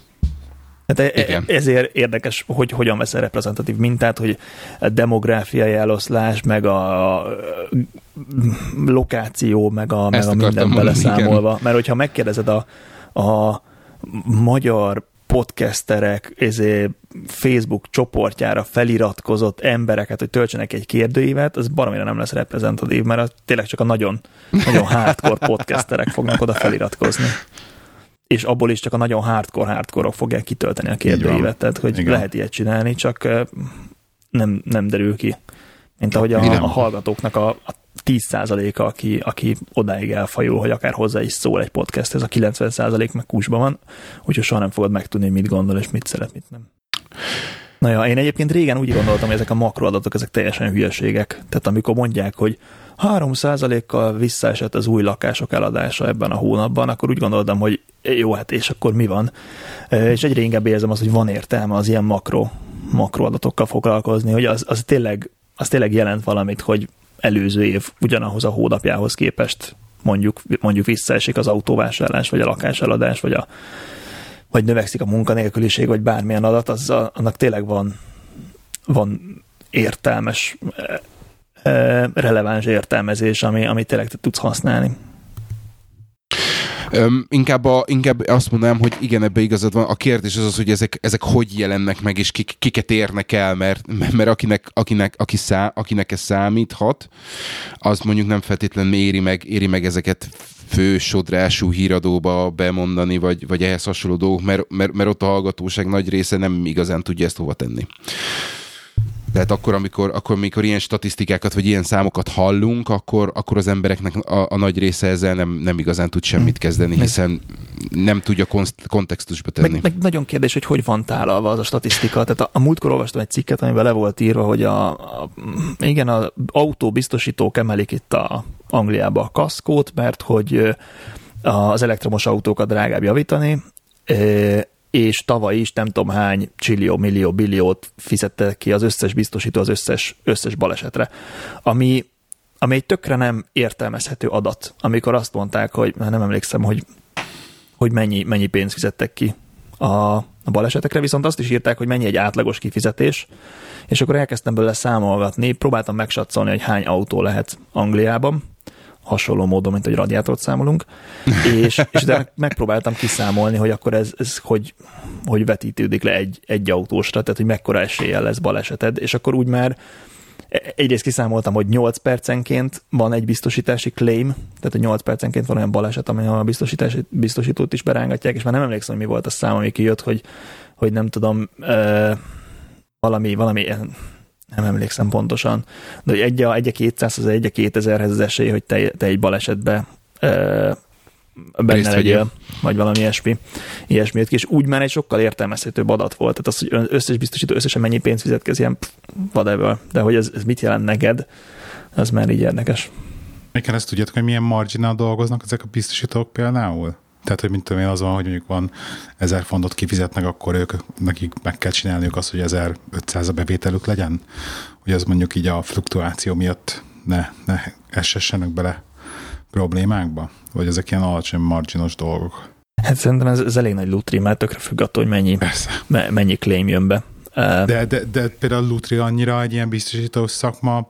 Speaker 3: e- Igen. ezért érdekes, hogy hogyan veszel reprezentatív mintát, hogy a demográfiai eloszlás, meg a lokáció, meg a, meg a minden beleszámolva. Igen. Mert hogyha megkérdezed a, a magyar podcasterek ezé Facebook csoportjára feliratkozott embereket, hogy töltsenek egy kérdőívet, az baromira nem lesz reprezentatív, mert az tényleg csak a nagyon, nagyon hardcore podcasterek fognak oda feliratkozni és abból is csak a nagyon hardcore hardcore fogják kitölteni a kérdőívet, tehát hogy Igen. lehet ilyet csinálni, csak nem, nem derül ki. Mint ahogy a, a hallgatóknak a, a 10%-a, aki, aki odáig elfajul, hogy akár hozzá is szól egy podcast, ez a 90% meg kúsban van, úgyhogy soha nem fogod megtudni, mit gondol és mit szeret, mit nem. Na ja, én egyébként régen úgy gondoltam, hogy ezek a makroadatok, ezek teljesen hülyeségek. Tehát amikor mondják, hogy 3%-kal visszaesett az új lakások eladása ebben a hónapban, akkor úgy gondoltam, hogy jó, hát és akkor mi van? És egyre inkább érzem azt, hogy van értelme az ilyen makro, makroadatokkal foglalkozni, hogy az, az, tényleg, az tényleg jelent valamit, hogy előző év ugyanahoz a hónapjához képest mondjuk, mondjuk visszaesik az autóvásárlás, vagy a lakáseladás, vagy, a, vagy növekszik a munkanélküliség, vagy bármilyen adat, az, annak tényleg van, van értelmes releváns értelmezés, ami, amit tényleg te tudsz használni.
Speaker 1: Öm, inkább, a, inkább azt mondanám, hogy igen, ebbe igazad van. A kérdés az az, hogy ezek, ezek hogy jelennek meg, és kik, kiket érnek el, mert, mert akinek, akinek, aki szá, akinek ez számíthat, az mondjuk nem feltétlenül éri meg, éri meg ezeket fősodrású híradóba bemondani, vagy, vagy ehhez hasonló dolgok, mert, mert, mert ott a hallgatóság nagy része nem igazán tudja ezt hova tenni. Tehát akkor, amikor, akkor, amikor ilyen statisztikákat, vagy ilyen számokat hallunk, akkor, akkor az embereknek a, a nagy része ezzel nem, nem igazán tud semmit kezdeni, hiszen nem tudja kontextusba tenni.
Speaker 3: Meg, meg nagyon kérdés, hogy hogy van tálalva az a statisztika. Tehát a, a múltkor olvastam egy cikket, amiben le volt írva, hogy a, a igen, az autóbiztosítók emelik itt a Angliába a kaszkót, mert hogy az elektromos autókat drágább javítani, és tavaly is nem tudom hány csillió, millió, billiót fizettek ki az összes biztosító az összes, összes balesetre. Ami, ami egy tökre nem értelmezhető adat, amikor azt mondták, hogy nem emlékszem, hogy, hogy mennyi, mennyi pénzt fizettek ki a, a balesetekre, viszont azt is írták, hogy mennyi egy átlagos kifizetés, és akkor elkezdtem belőle számolgatni, próbáltam megsatszolni, hogy hány autó lehet Angliában, hasonló módon, mint hogy radiátort számolunk, [LAUGHS] és, és de megpróbáltam kiszámolni, hogy akkor ez, ez hogy, hogy vetítődik le egy, egy autósra, tehát hogy mekkora eséllyel lesz baleseted, és akkor úgy már egyrészt kiszámoltam, hogy 8 percenként van egy biztosítási claim, tehát hogy 8 percenként van olyan baleset, amely a biztosítási, biztosítót is berángatják, és már nem emlékszem, hogy mi volt a szám, ami kijött, hogy, hogy nem tudom, uh, valami, valami nem emlékszem pontosan, de hogy egy a, egy a 200, az egy a 2000-hez az esély, hogy te, te egy balesetbe uh, benne legyél, vagy valami ilyesmi, ilyesmi és úgy már egy sokkal értelmezhetőbb adat volt. Tehát az, hogy összes biztosító összesen mennyi pénzt fizet ki, ilyen whatever. De hogy ez, ez mit jelent neked, az már így érdekes.
Speaker 2: Még ezt tudjátok, hogy milyen marginal dolgoznak ezek a biztosítók például? Tehát, hogy mint tudom én, az van, hogy mondjuk van ezer fontot kifizetnek, akkor ők, nekik meg kell csinálniuk azt, hogy 1500 a bevételük legyen, hogy az mondjuk így a fluktuáció miatt ne, ne essessenek bele problémákba? Vagy ezek ilyen alacsony marginos dolgok?
Speaker 3: Hát szerintem ez, ez elég nagy lutri, mert tökre függ attól, hogy mennyi, me, mennyi claim jön be.
Speaker 2: De, de, de például lutri annyira egy ilyen biztosító szakma,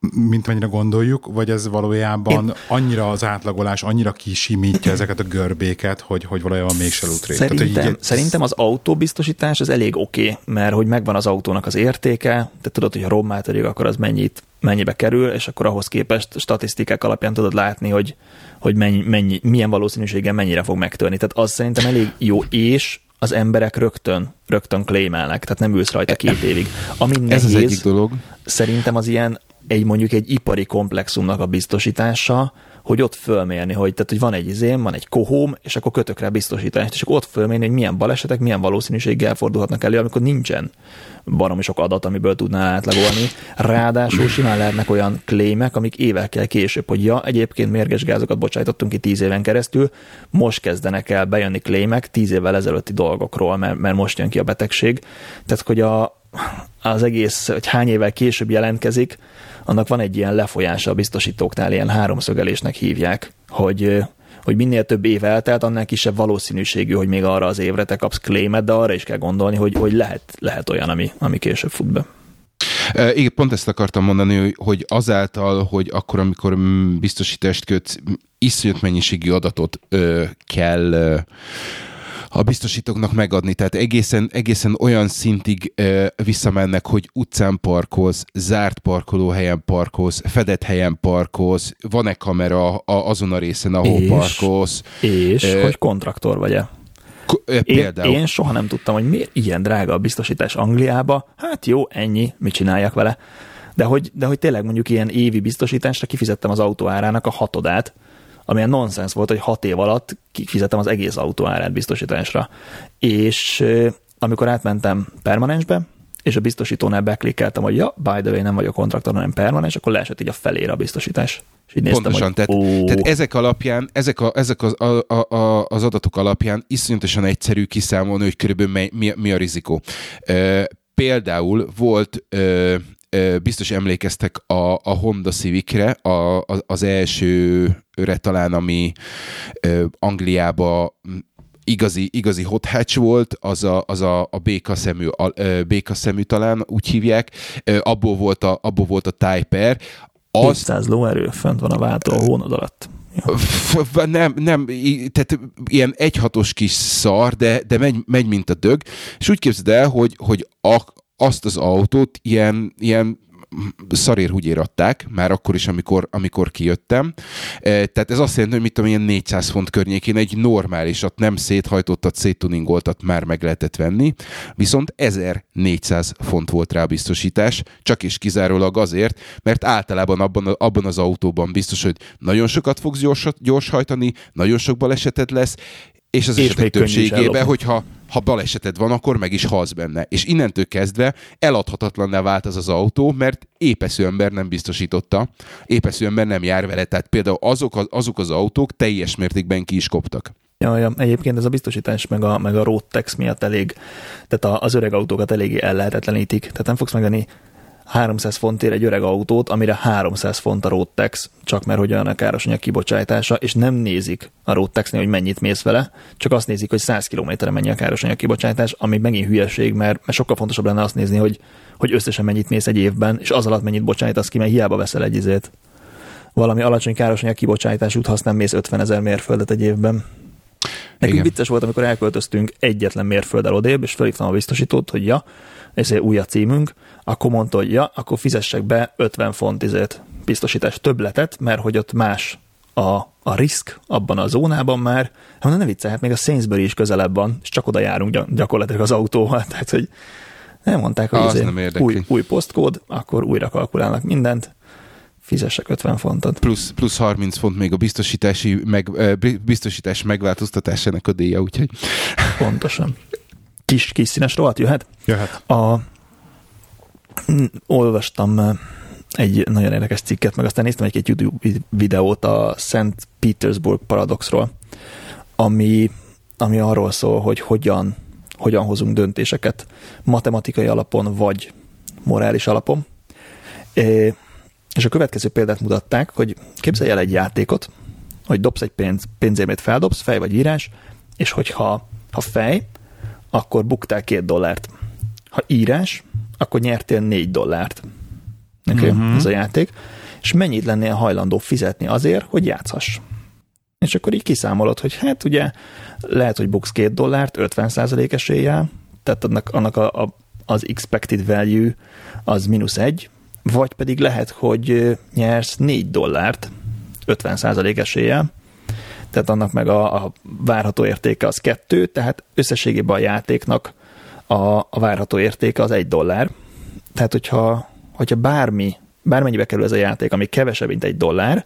Speaker 2: mint mennyire gondoljuk, vagy ez valójában Én... annyira az átlagolás, annyira kisimítja ezeket a görbéket, hogy, hogy valójában mégse lutri.
Speaker 3: Szerintem, Tehát, így... szerintem az autóbiztosítás az elég oké, okay, mert hogy megvan az autónak az értéke, te tudod, hogy ha rommá törik, akkor az mennyit, mennyibe kerül, és akkor ahhoz képest statisztikák alapján tudod látni, hogy, hogy mennyi, mennyi, milyen valószínűséggel mennyire fog megtörni. Tehát az szerintem elég jó, és az emberek rögtön, rögtön claimelnek, tehát nem ülsz rajta két évig. Ami nehéz, Ez az egyik dolog. Szerintem az ilyen egy mondjuk egy ipari komplexumnak a biztosítása, hogy ott fölmérni, hogy, tehát, hogy van egy izém, van egy kohóm, és akkor kötök rá biztosítást, és akkor ott fölmérni, hogy milyen balesetek, milyen valószínűséggel fordulhatnak elő, amikor nincsen baromi sok adat, amiből tudnál átlagolni. Ráadásul simán lehetnek olyan klémek, amik évekkel később, hogy ja, egyébként mérges gázokat bocsájtottunk ki tíz éven keresztül, most kezdenek el bejönni klémek tíz évvel ezelőtti dolgokról, mert, mert most jön ki a betegség. Tehát, hogy a, az egész, hogy hány évvel később jelentkezik, annak van egy ilyen lefolyása a biztosítóknál, ilyen háromszögelésnek hívják, hogy hogy minél több év eltelt, annál kisebb valószínűségű, hogy még arra az évre te kapsz claimet, de arra is kell gondolni, hogy, hogy lehet, lehet olyan, ami, ami később fut be.
Speaker 1: Igen, pont ezt akartam mondani, hogy azáltal, hogy akkor, amikor biztosítást kötsz, iszonyat mennyiségű adatot ö, kell ö, a biztosítóknak megadni. Tehát egészen, egészen olyan szintig ö, visszamennek, hogy utcán parkolsz, zárt parkolóhelyen parkolsz, fedett helyen parkolsz, van-e kamera a, azon a részen, ahol és, parkolsz.
Speaker 3: És ö, hogy kontraktor vagy-e? Én, én soha nem tudtam, hogy miért ilyen drága a biztosítás Angliába. Hát jó, ennyi, mit csináljak vele. De hogy, de hogy tényleg mondjuk ilyen évi biztosításra kifizettem az autó árának a hatodát, amilyen nonsens volt, hogy hat év alatt kifizettem az egész autó árát biztosításra. És amikor átmentem permanensbe, és a biztosítónál beklikkeltem, hogy ja, by the way, nem vagyok kontraktor, hanem permanens, akkor leesett így a felére a biztosítás. És így néztem,
Speaker 1: Pontosan, hogy, tehát, tehát, ezek alapján, ezek, a, ezek az, a, a, az adatok alapján iszonyatosan egyszerű kiszámolni, hogy körülbelül mi, mi, mi a rizikó. Uh, például volt uh, biztos emlékeztek a, a Honda Civicre, a, az elsőre talán, ami Angliába igazi, igazi hot hatch volt, az a, az a, a béka, szemű, a, béka szemű talán úgy hívják, abból volt a, abból volt a Typer.
Speaker 3: Az, 700 lóerő, fent van a váltó a hónod alatt.
Speaker 1: Nem, nem, tehát ilyen egyhatos kis szar, de, de megy, megy, mint a dög, és úgy képzeld el, hogy, hogy a, azt az autót ilyen, ilyen szarér adták, már akkor is, amikor, amikor kijöttem. E, tehát ez azt jelenti, hogy mit tudom, ilyen 400 font környékén egy normálisat, nem széthajtottat, széttuningoltat már meg lehetett venni, viszont 1400 font volt rá a biztosítás, csak is kizárólag azért, mert általában abban, abban az autóban biztos, hogy nagyon sokat fogsz gyors, gyors hajtani, nagyon sok baleseted lesz, és az és esetek többségében, hogyha ha baleseted van, akkor meg is halsz benne. És innentől kezdve eladhatatlanná vált az az autó, mert épesző ember nem biztosította, épesző ember nem jár vele. Tehát például azok az, azok az autók teljes mértékben ki is koptak.
Speaker 3: Ja, ja, egyébként ez a biztosítás meg a, meg a road tax miatt elég, tehát az öreg autókat eléggé ellehetetlenítik. Tehát nem fogsz megvenni 300 fontért egy öreg autót, amire 300 font a road tax, csak mert hogy olyan a károsanyag kibocsátása, és nem nézik a road taxnél, hogy mennyit mész vele, csak azt nézik, hogy 100 kilométerre mennyi a károsanyag kibocsátás, ami megint hülyeség, mert, mert sokkal fontosabb lenne azt nézni, hogy, hogy összesen mennyit mész egy évben, és az alatt mennyit bocsájtasz ki, mert hiába veszel egy izét. Valami alacsony károsanyag kibocsátás út használ mész 50 ezer mérföldet egy évben. Nekünk Igen. vicces volt, amikor elköltöztünk egyetlen mérfölddel odébb, és felhívtam a biztosítót, hogy ja, ez egy új a címünk, akkor mondta, hogy ja, akkor fizessek be 50 font izét biztosítás többletet, mert hogy ott más a, a risk abban a zónában már, hát ne viccelj, hát még a Sainsbury is közelebb van, és csak oda járunk gyakorlatilag az autóval, [LAUGHS] tehát hogy nem mondták, hogy az nem új, új posztkód, akkor újra kalkulálnak mindent, fizessek 50 fontot.
Speaker 1: Plusz, plusz 30 font még a biztosítási meg, biztosítás megváltoztatásának a díja, úgyhogy...
Speaker 3: Pontosan. Kis, kis színes rohadt jöhet?
Speaker 2: Jöhet.
Speaker 3: A, olvastam egy nagyon érdekes cikket, meg aztán néztem egy-két YouTube videót a Szent Petersburg paradoxról, ami, ami arról szól, hogy hogyan, hogyan hozunk döntéseket matematikai alapon, vagy morális alapon. És a következő példát mutatták, hogy képzelj el egy játékot, hogy dobsz egy pénz, pénzérmét feldobsz, fej vagy írás, és hogyha ha fej, akkor buktál két dollárt. Ha írás, akkor nyertél négy dollárt. Okay? Uh-huh. Ez a játék. És mennyit lennél hajlandó fizetni azért, hogy játszhass. És akkor így kiszámolod, hogy hát ugye lehet, hogy buksz két dollárt 50% eséllyel, tehát annak, annak a, a, az expected value az mínusz egy, vagy pedig lehet, hogy nyersz 4 dollárt 50% eséllyel, tehát annak meg a, a várható értéke az kettő, tehát összességében a játéknak a, a várható értéke az egy dollár. Tehát, hogyha, hogyha bármi, bármennyibe kerül ez a játék, ami kevesebb, mint egy dollár,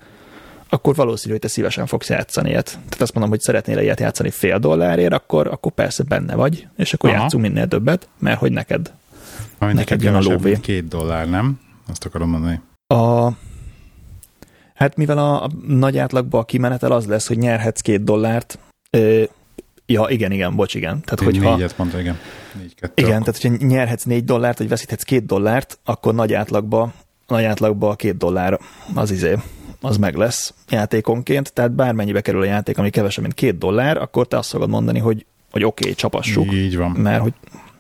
Speaker 3: akkor valószínű, hogy te szívesen fogsz játszani ilyet. Tehát azt mondom, hogy szeretnél ilyet játszani fél dollárért, akkor, akkor persze benne vagy, és akkor Aha. játszunk minél többet, mert hogy neked,
Speaker 2: neked, neked jön a lóvé. Két dollár, nem? Azt akarom mondani.
Speaker 3: A, hát mivel a, a nagy átlagban a kimenetel az lesz, hogy nyerhetsz két dollárt, ö, ja, igen, igen, bocs, igen.
Speaker 2: Tehát, hogyha, négyet mondta, igen.
Speaker 3: Négy, kettő, igen, akkor. tehát hogyha nyerhetsz négy dollárt, vagy veszíthetsz két dollárt, akkor nagy átlagban, nagy átlagban a két dollár az izé, az meg lesz játékonként, tehát bármennyibe kerül a játék, ami kevesebb, mint két dollár, akkor te azt szokod mondani, hogy, hogy oké, okay, csapassuk.
Speaker 2: Így van.
Speaker 3: Mert hogy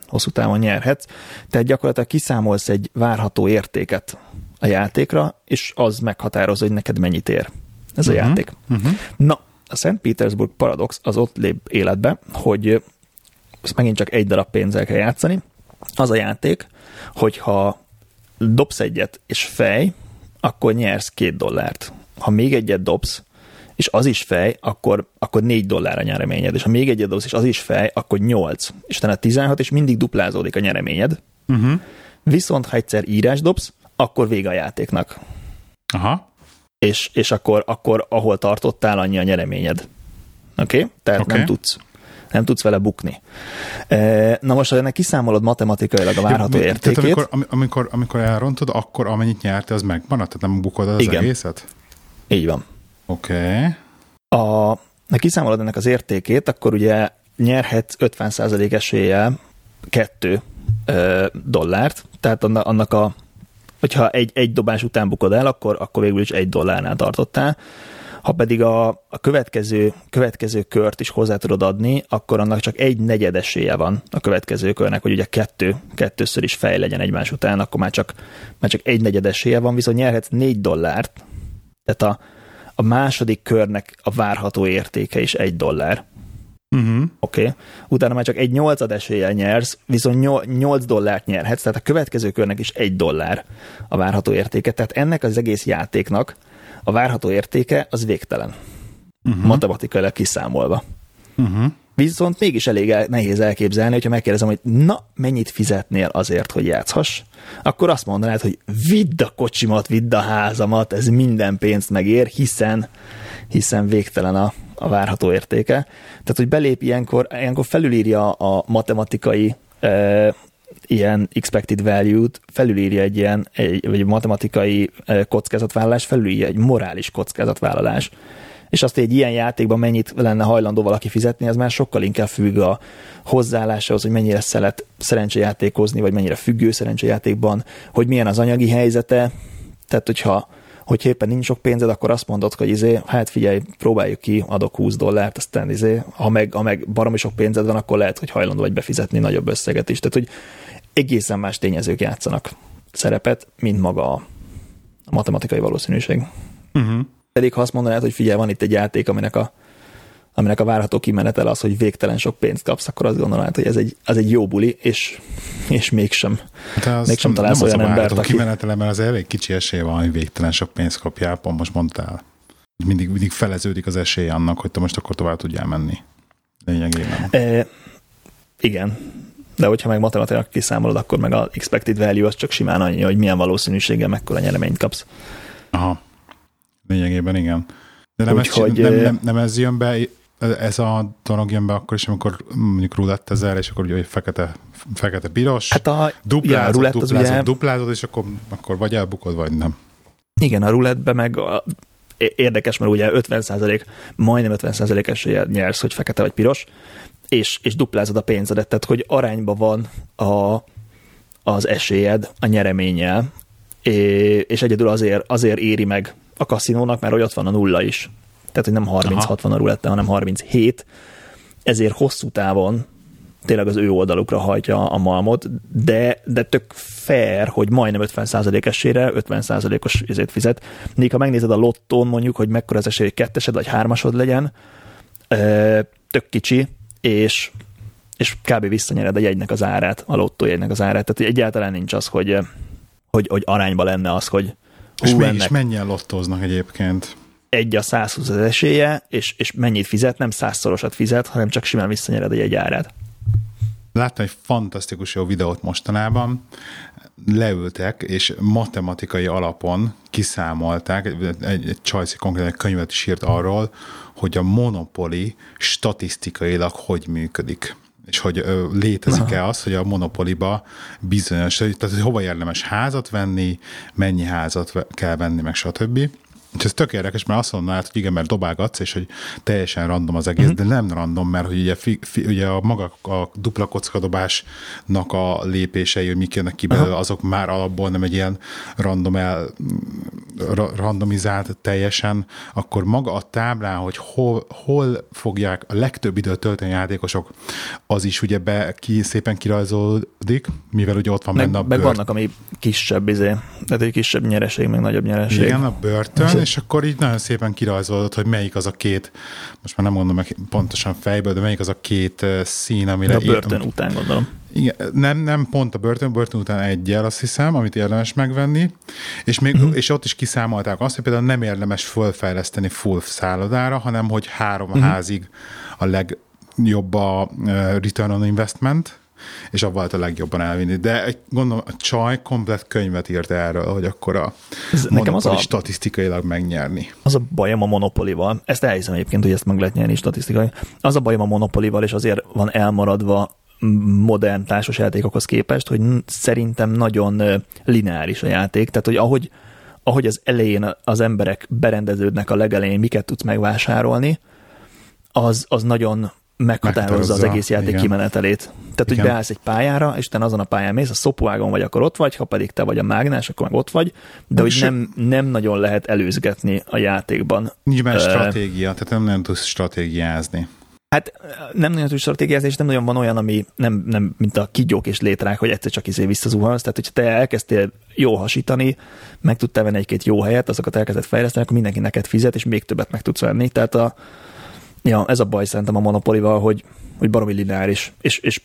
Speaker 3: hosszú távon nyerhetsz. Tehát gyakorlatilag kiszámolsz egy várható értéket a játékra, és az meghatározza, hogy neked mennyit ér ez uh-huh. a mhm. játék. Uh-huh. Na, a St. Petersburg Paradox az ott lép életbe, hogy ezt megint csak egy darab pénzzel kell játszani. Az a játék, hogyha dobsz egyet és fej, akkor nyersz két dollárt. Ha még egyet dobsz, és az is fej, akkor, akkor 4 dollár a nyereményed, és ha még egyet dobsz, és az is fej, akkor 8, és utána 16, és mindig duplázódik a nyereményed. Uh-huh. Viszont ha egyszer írás dobsz, akkor vége a játéknak.
Speaker 2: Aha.
Speaker 3: És, és akkor, akkor ahol tartottál, annyi a nyereményed. Oké? Okay? Tehát okay. nem tudsz nem tudsz vele bukni. E, na most, ha ennek kiszámolod matematikailag a várható ja, értékét... Tehát
Speaker 2: amikor, amikor, amikor elrontod, akkor amennyit nyerte, az megmaradt? Tehát nem bukod az Igen. egészet?
Speaker 3: Így van.
Speaker 2: Oké. Okay.
Speaker 3: A, ha kiszámolod ennek az értékét, akkor ugye nyerhetsz 50% eséllyel kettő dollárt, tehát annak a, hogyha egy, egy dobás után bukod el, akkor, akkor végül is egy dollárnál tartottál. Ha pedig a, a következő, következő kört is hozzá tudod adni, akkor annak csak egy negyed esélye van a következő körnek, hogy ugye kettő, kettőször is fej legyen egymás után, akkor már csak, már csak egy negyed esélye van, viszont nyerhetsz négy dollárt, tehát a, a második körnek a várható értéke is egy dollár. Uh-huh. Oké. Okay. Utána már csak egy nyolcad eséllyel nyersz, viszont nyolc dollárt nyerhetsz, tehát a következő körnek is egy dollár a várható értéke. Tehát ennek az egész játéknak a várható értéke az végtelen. Uh-huh. Matematikailag kiszámolva. Uh-huh. Viszont mégis elég el, nehéz elképzelni, hogyha megkérdezem, hogy na, mennyit fizetnél azért, hogy játszhass, akkor azt mondanád, hogy vidd a kocsimat, vidd a házamat, ez minden pénzt megér, hiszen, hiszen végtelen a, a várható értéke. Tehát, hogy belép ilyenkor, ilyenkor felülírja a matematikai e, ilyen expected value-t, felülírja egy ilyen, egy, vagy matematikai kockázatvállalás, felülírja egy morális kockázatvállalás és azt egy ilyen játékban mennyit lenne hajlandó valaki fizetni, az már sokkal inkább függ a hozzáállásához, hogy mennyire szelet szerencsejátékozni, vagy mennyire függő szerencsejátékban, hogy milyen az anyagi helyzete, tehát hogyha hogy éppen nincs sok pénzed, akkor azt mondod, hogy izé, hát figyelj, próbáljuk ki, adok 20 dollárt, aztán izé, ha meg, ha meg baromi sok pénzed van, akkor lehet, hogy hajlandó vagy befizetni nagyobb összeget is. Tehát, hogy egészen más tényezők játszanak szerepet, mint maga a matematikai valószínűség. Uh-huh. Pedig ha azt mondanád, hogy figyelj, van itt egy játék, aminek a, aminek a várható kimenetel az, hogy végtelen sok pénzt kapsz, akkor azt gondolnád, hogy ez egy, az egy jó buli, és, és mégsem,
Speaker 2: Hát
Speaker 3: mégsem
Speaker 2: nem
Speaker 3: találsz
Speaker 2: az
Speaker 3: olyan
Speaker 2: a
Speaker 3: embert, aki...
Speaker 2: kimenetele, mert az elég kicsi esély van, hogy végtelen sok pénzt kapjál, pont most mondtál. Mindig, mindig feleződik az esély annak, hogy te most akkor tovább tudjál menni. Lényegében.
Speaker 3: E, igen, de hogyha meg matematikailag kiszámolod, akkor meg a expected value az csak simán annyi, hogy milyen valószínűséggel mekkora nyereményt kapsz.
Speaker 2: Aha. Lényegében igen. De nem,
Speaker 3: Úgyhogy,
Speaker 2: ez, nem,
Speaker 3: ö-
Speaker 2: nem, nem, ez jön be, ez a dolog jön be akkor is, amikor mondjuk rulett ezer, és akkor ugye fekete, fekete piros,
Speaker 3: Hát a,
Speaker 2: duplázod,
Speaker 3: ja, a rulett
Speaker 2: duplázod,
Speaker 3: ugye,
Speaker 2: duplázod, és akkor, akkor vagy elbukod, vagy nem.
Speaker 3: igen, a rulettbe meg a, érdekes, mert ugye 50% majdnem 50% eséllyel nyersz, hogy fekete vagy piros, és, és duplázod a pénzedet, tehát hogy arányban van a, az esélyed a nyereményel, é- és egyedül azért, azért éri meg a kaszinónak, mert hogy ott van a nulla is. Tehát, hogy nem 36 van a rulette, hanem 37, ezért hosszú távon tényleg az ő oldalukra hajtja a malmot, de, de tök fair, hogy majdnem 50% esére 50%-os izét fizet. Még ha megnézed a lottón mondjuk, hogy mekkora az esély, hogy kettesed vagy hármasod legyen, tök kicsi, és, és kb. visszanyered a jegynek az árát, a lottójegynek az árát. Tehát egyáltalán nincs az, hogy, hogy, hogy arányba lenne az, hogy
Speaker 2: És
Speaker 3: hú,
Speaker 2: mégis
Speaker 3: ennek
Speaker 2: mennyien lottoznak egyébként?
Speaker 3: Egy a 120 az esélye, és, és mennyit fizet, nem százszorosat fizet, hanem csak simán visszanyered a jegyárát.
Speaker 2: Láttam egy fantasztikus jó videót mostanában, leültek, és matematikai alapon kiszámolták, egy, egy, egy Csajci konkrétan egy könyvet is írt arról, hogy a monopoli statisztikailag hogy működik és hogy létezik-e az, hogy a monopoliba bizonyos, tehát hogy hova érdemes házat venni, mennyi házat kell venni, meg stb. És ez tök érdekes, mert azt mondanád, hogy igen, mert dobálgatsz, és hogy teljesen random az egész, de nem random, mert hogy ugye, fi, fi, ugye a maga a dupla kockadobásnak a lépései, hogy mik jönnek ki belőle, azok már alapból nem egy ilyen random el, ra, randomizált teljesen, akkor maga a táblán, hogy hol, hol fogják a legtöbb időt tölteni a játékosok, az is ugye be, ki, szépen kirajzolódik, mivel ugye ott van
Speaker 3: Meg,
Speaker 2: benne a
Speaker 3: meg
Speaker 2: bőr-
Speaker 3: vannak, ami kisebb, izé, tehát egy kisebb nyereség, meg nagyobb nyereség.
Speaker 2: igen, a börtön, és akkor így nagyon szépen kirajzolod, hogy melyik az a két, most már nem mondom meg pontosan fejből, de melyik az a két szín, amire...
Speaker 3: De a börtön után gondolom.
Speaker 2: Igen, nem, nem pont a börtön, börtön után egyel, azt hiszem, amit érdemes megvenni, és, még, uh-huh. és ott is kiszámolták azt, hogy például nem érdemes fölfejleszteni full szállodára, hanem hogy három uh-huh. házig a legjobb a return on investment, és abban a legjobban elvinni. De egy- gondolom, a csaj komplet könyvet írt erről, hogy akkor a
Speaker 3: Ez nekem az a-
Speaker 2: statisztikailag megnyerni.
Speaker 3: Az a bajom a monopolival, ezt elhiszem egyébként, hogy ezt meg lehet nyerni statisztikai. Az a bajom a monopolival, és azért van elmaradva modern társasjátékokhoz képest, hogy szerintem nagyon lineáris a játék, tehát hogy ahogy, ahogy az elején az emberek berendeződnek a legelején, miket tudsz megvásárolni, az, az nagyon meghatározza az egész játék
Speaker 2: igen.
Speaker 3: kimenetelét. Tehát, hogy
Speaker 2: Igen.
Speaker 3: beállsz egy pályára, és te azon a pályán mész, a szopuágon vagy, akkor ott vagy, ha pedig te vagy a mágnás, akkor meg ott vagy, de hogy nem, nem nagyon lehet előzgetni a játékban.
Speaker 2: Nincs benne
Speaker 3: Ö,
Speaker 2: stratégia, tehát nem nagyon tudsz stratégiázni.
Speaker 3: Hát nem nagyon tud stratégiázni, és nem nagyon van olyan, ami nem, nem mint a kigyók és létrák, hogy egyszer csak izé visszazuhansz. Tehát, hogyha te elkezdtél jól hasítani, meg tudtál venni egy-két jó helyet, azokat elkezdett fejleszteni, akkor mindenki neked fizet, és még többet meg tudsz venni. Tehát a, ja, ez a baj szerintem a monopolival, hogy, hogy baromi lineáris, és, és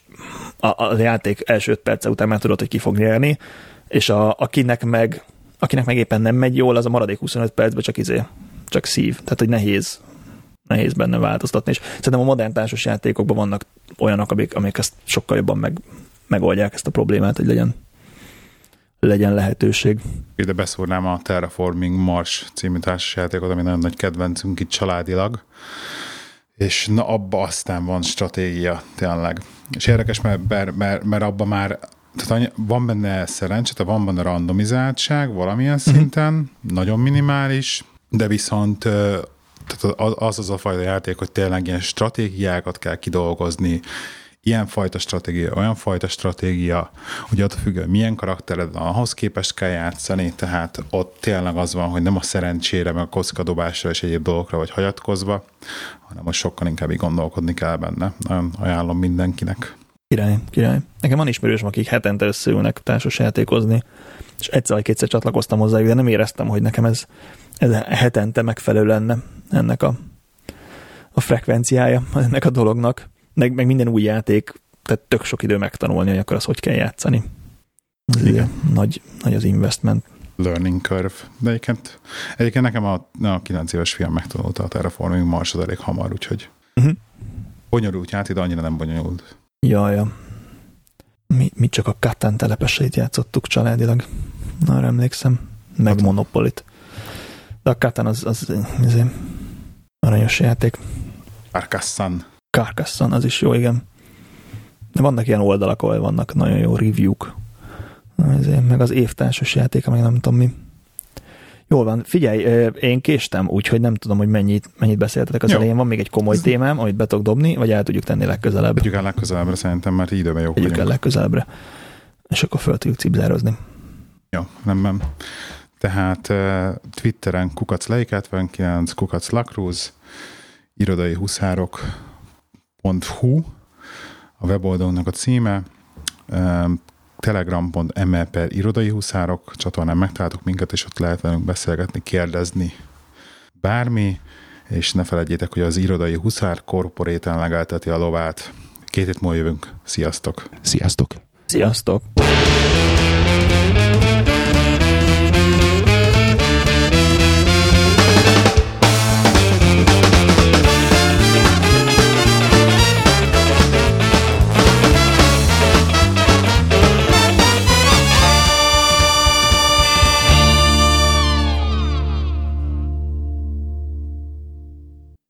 Speaker 3: a, a játék első öt perce után már tudod, hogy ki fog nyerni, és a, akinek meg akinek meg éppen nem megy jól, az a maradék 25 percben csak izé, csak szív. Tehát, hogy nehéz nehéz benne változtatni, és szerintem a modern társas játékokban vannak olyanok, amik, amik ezt sokkal jobban meg, megoldják ezt a problémát, hogy legyen, legyen lehetőség.
Speaker 2: Ide beszúrnám a Terraforming Mars című társasjátékot, ami nagyon nagy kedvencünk itt családilag, és na abba aztán van stratégia tényleg. És érdekes, mert, mert, mert, mert abban már tehát van benne szerencse, tehát van benne randomizáltság valamilyen szinten, nagyon minimális, de viszont tehát az az a fajta játék, hogy tényleg ilyen stratégiákat kell kidolgozni, ilyen fajta stratégia, olyan fajta stratégia, hogy attól függő, hogy milyen karaktered van, ahhoz képest kell játszani, tehát ott tényleg az van, hogy nem a szerencsére, meg a kockadobásra és egyéb dolgokra vagy hagyatkozva, hanem most sokkal inkább így gondolkodni kell benne. Nagyon ajánlom mindenkinek.
Speaker 3: Király, király. Nekem van ismerősöm, akik hetente összeülnek társasjátékozni, és egyszer vagy kétszer csatlakoztam hozzájuk, de nem éreztem, hogy nekem ez, ez hetente megfelelő lenne ennek a, a frekvenciája ennek a dolognak meg, meg minden új játék, tehát tök sok idő megtanulni, hogy akkor az hogy kell játszani. Ez Igen. Nagy, nagy az investment.
Speaker 2: Learning curve. De egyébként, egyébként nekem a, a 9 éves fiam megtanulta a Terraforming Mars elég hamar, úgyhogy uh-huh. bonyolult játék, de annyira nem bonyolult.
Speaker 3: Ja, ja. Mi, mi csak a Katan telepesét játszottuk családilag. Arra emlékszem. Meg hát. Monopolit. De a Katan az, az, az, az aranyos játék.
Speaker 2: Arcassan.
Speaker 3: Carcassonne, az is jó, igen. De vannak ilyen oldalak, ahol vannak nagyon jó review-k. Ezért, meg az évtársas játék, meg nem tudom mi. Jól van, figyelj, én késtem, úgyhogy nem tudom, hogy mennyit, mennyit beszéltetek az Jó. elején. Van még egy komoly témám, amit be tudok dobni, vagy el tudjuk tenni legközelebb.
Speaker 2: Tudjuk el legközelebbre, szerintem már időben jó
Speaker 3: Tudjuk el legközelebbre. És akkor föl tudjuk cipzározni.
Speaker 2: Jó, nem, nem. Tehát Twitteren kukac leiket, 29 kukac lakrúz, irodai huszárok, telegram.hu a weboldalunknak a címe, telegram.me per irodai huszárok csatornán megtaláltuk minket, és ott lehet velünk beszélgetni, kérdezni, bármi, és ne felejtjétek, hogy az irodai huszár korporéten legelteti a lovát. Két hét múlva jövünk. Sziasztok!
Speaker 1: Sziasztok!
Speaker 3: Sziasztok!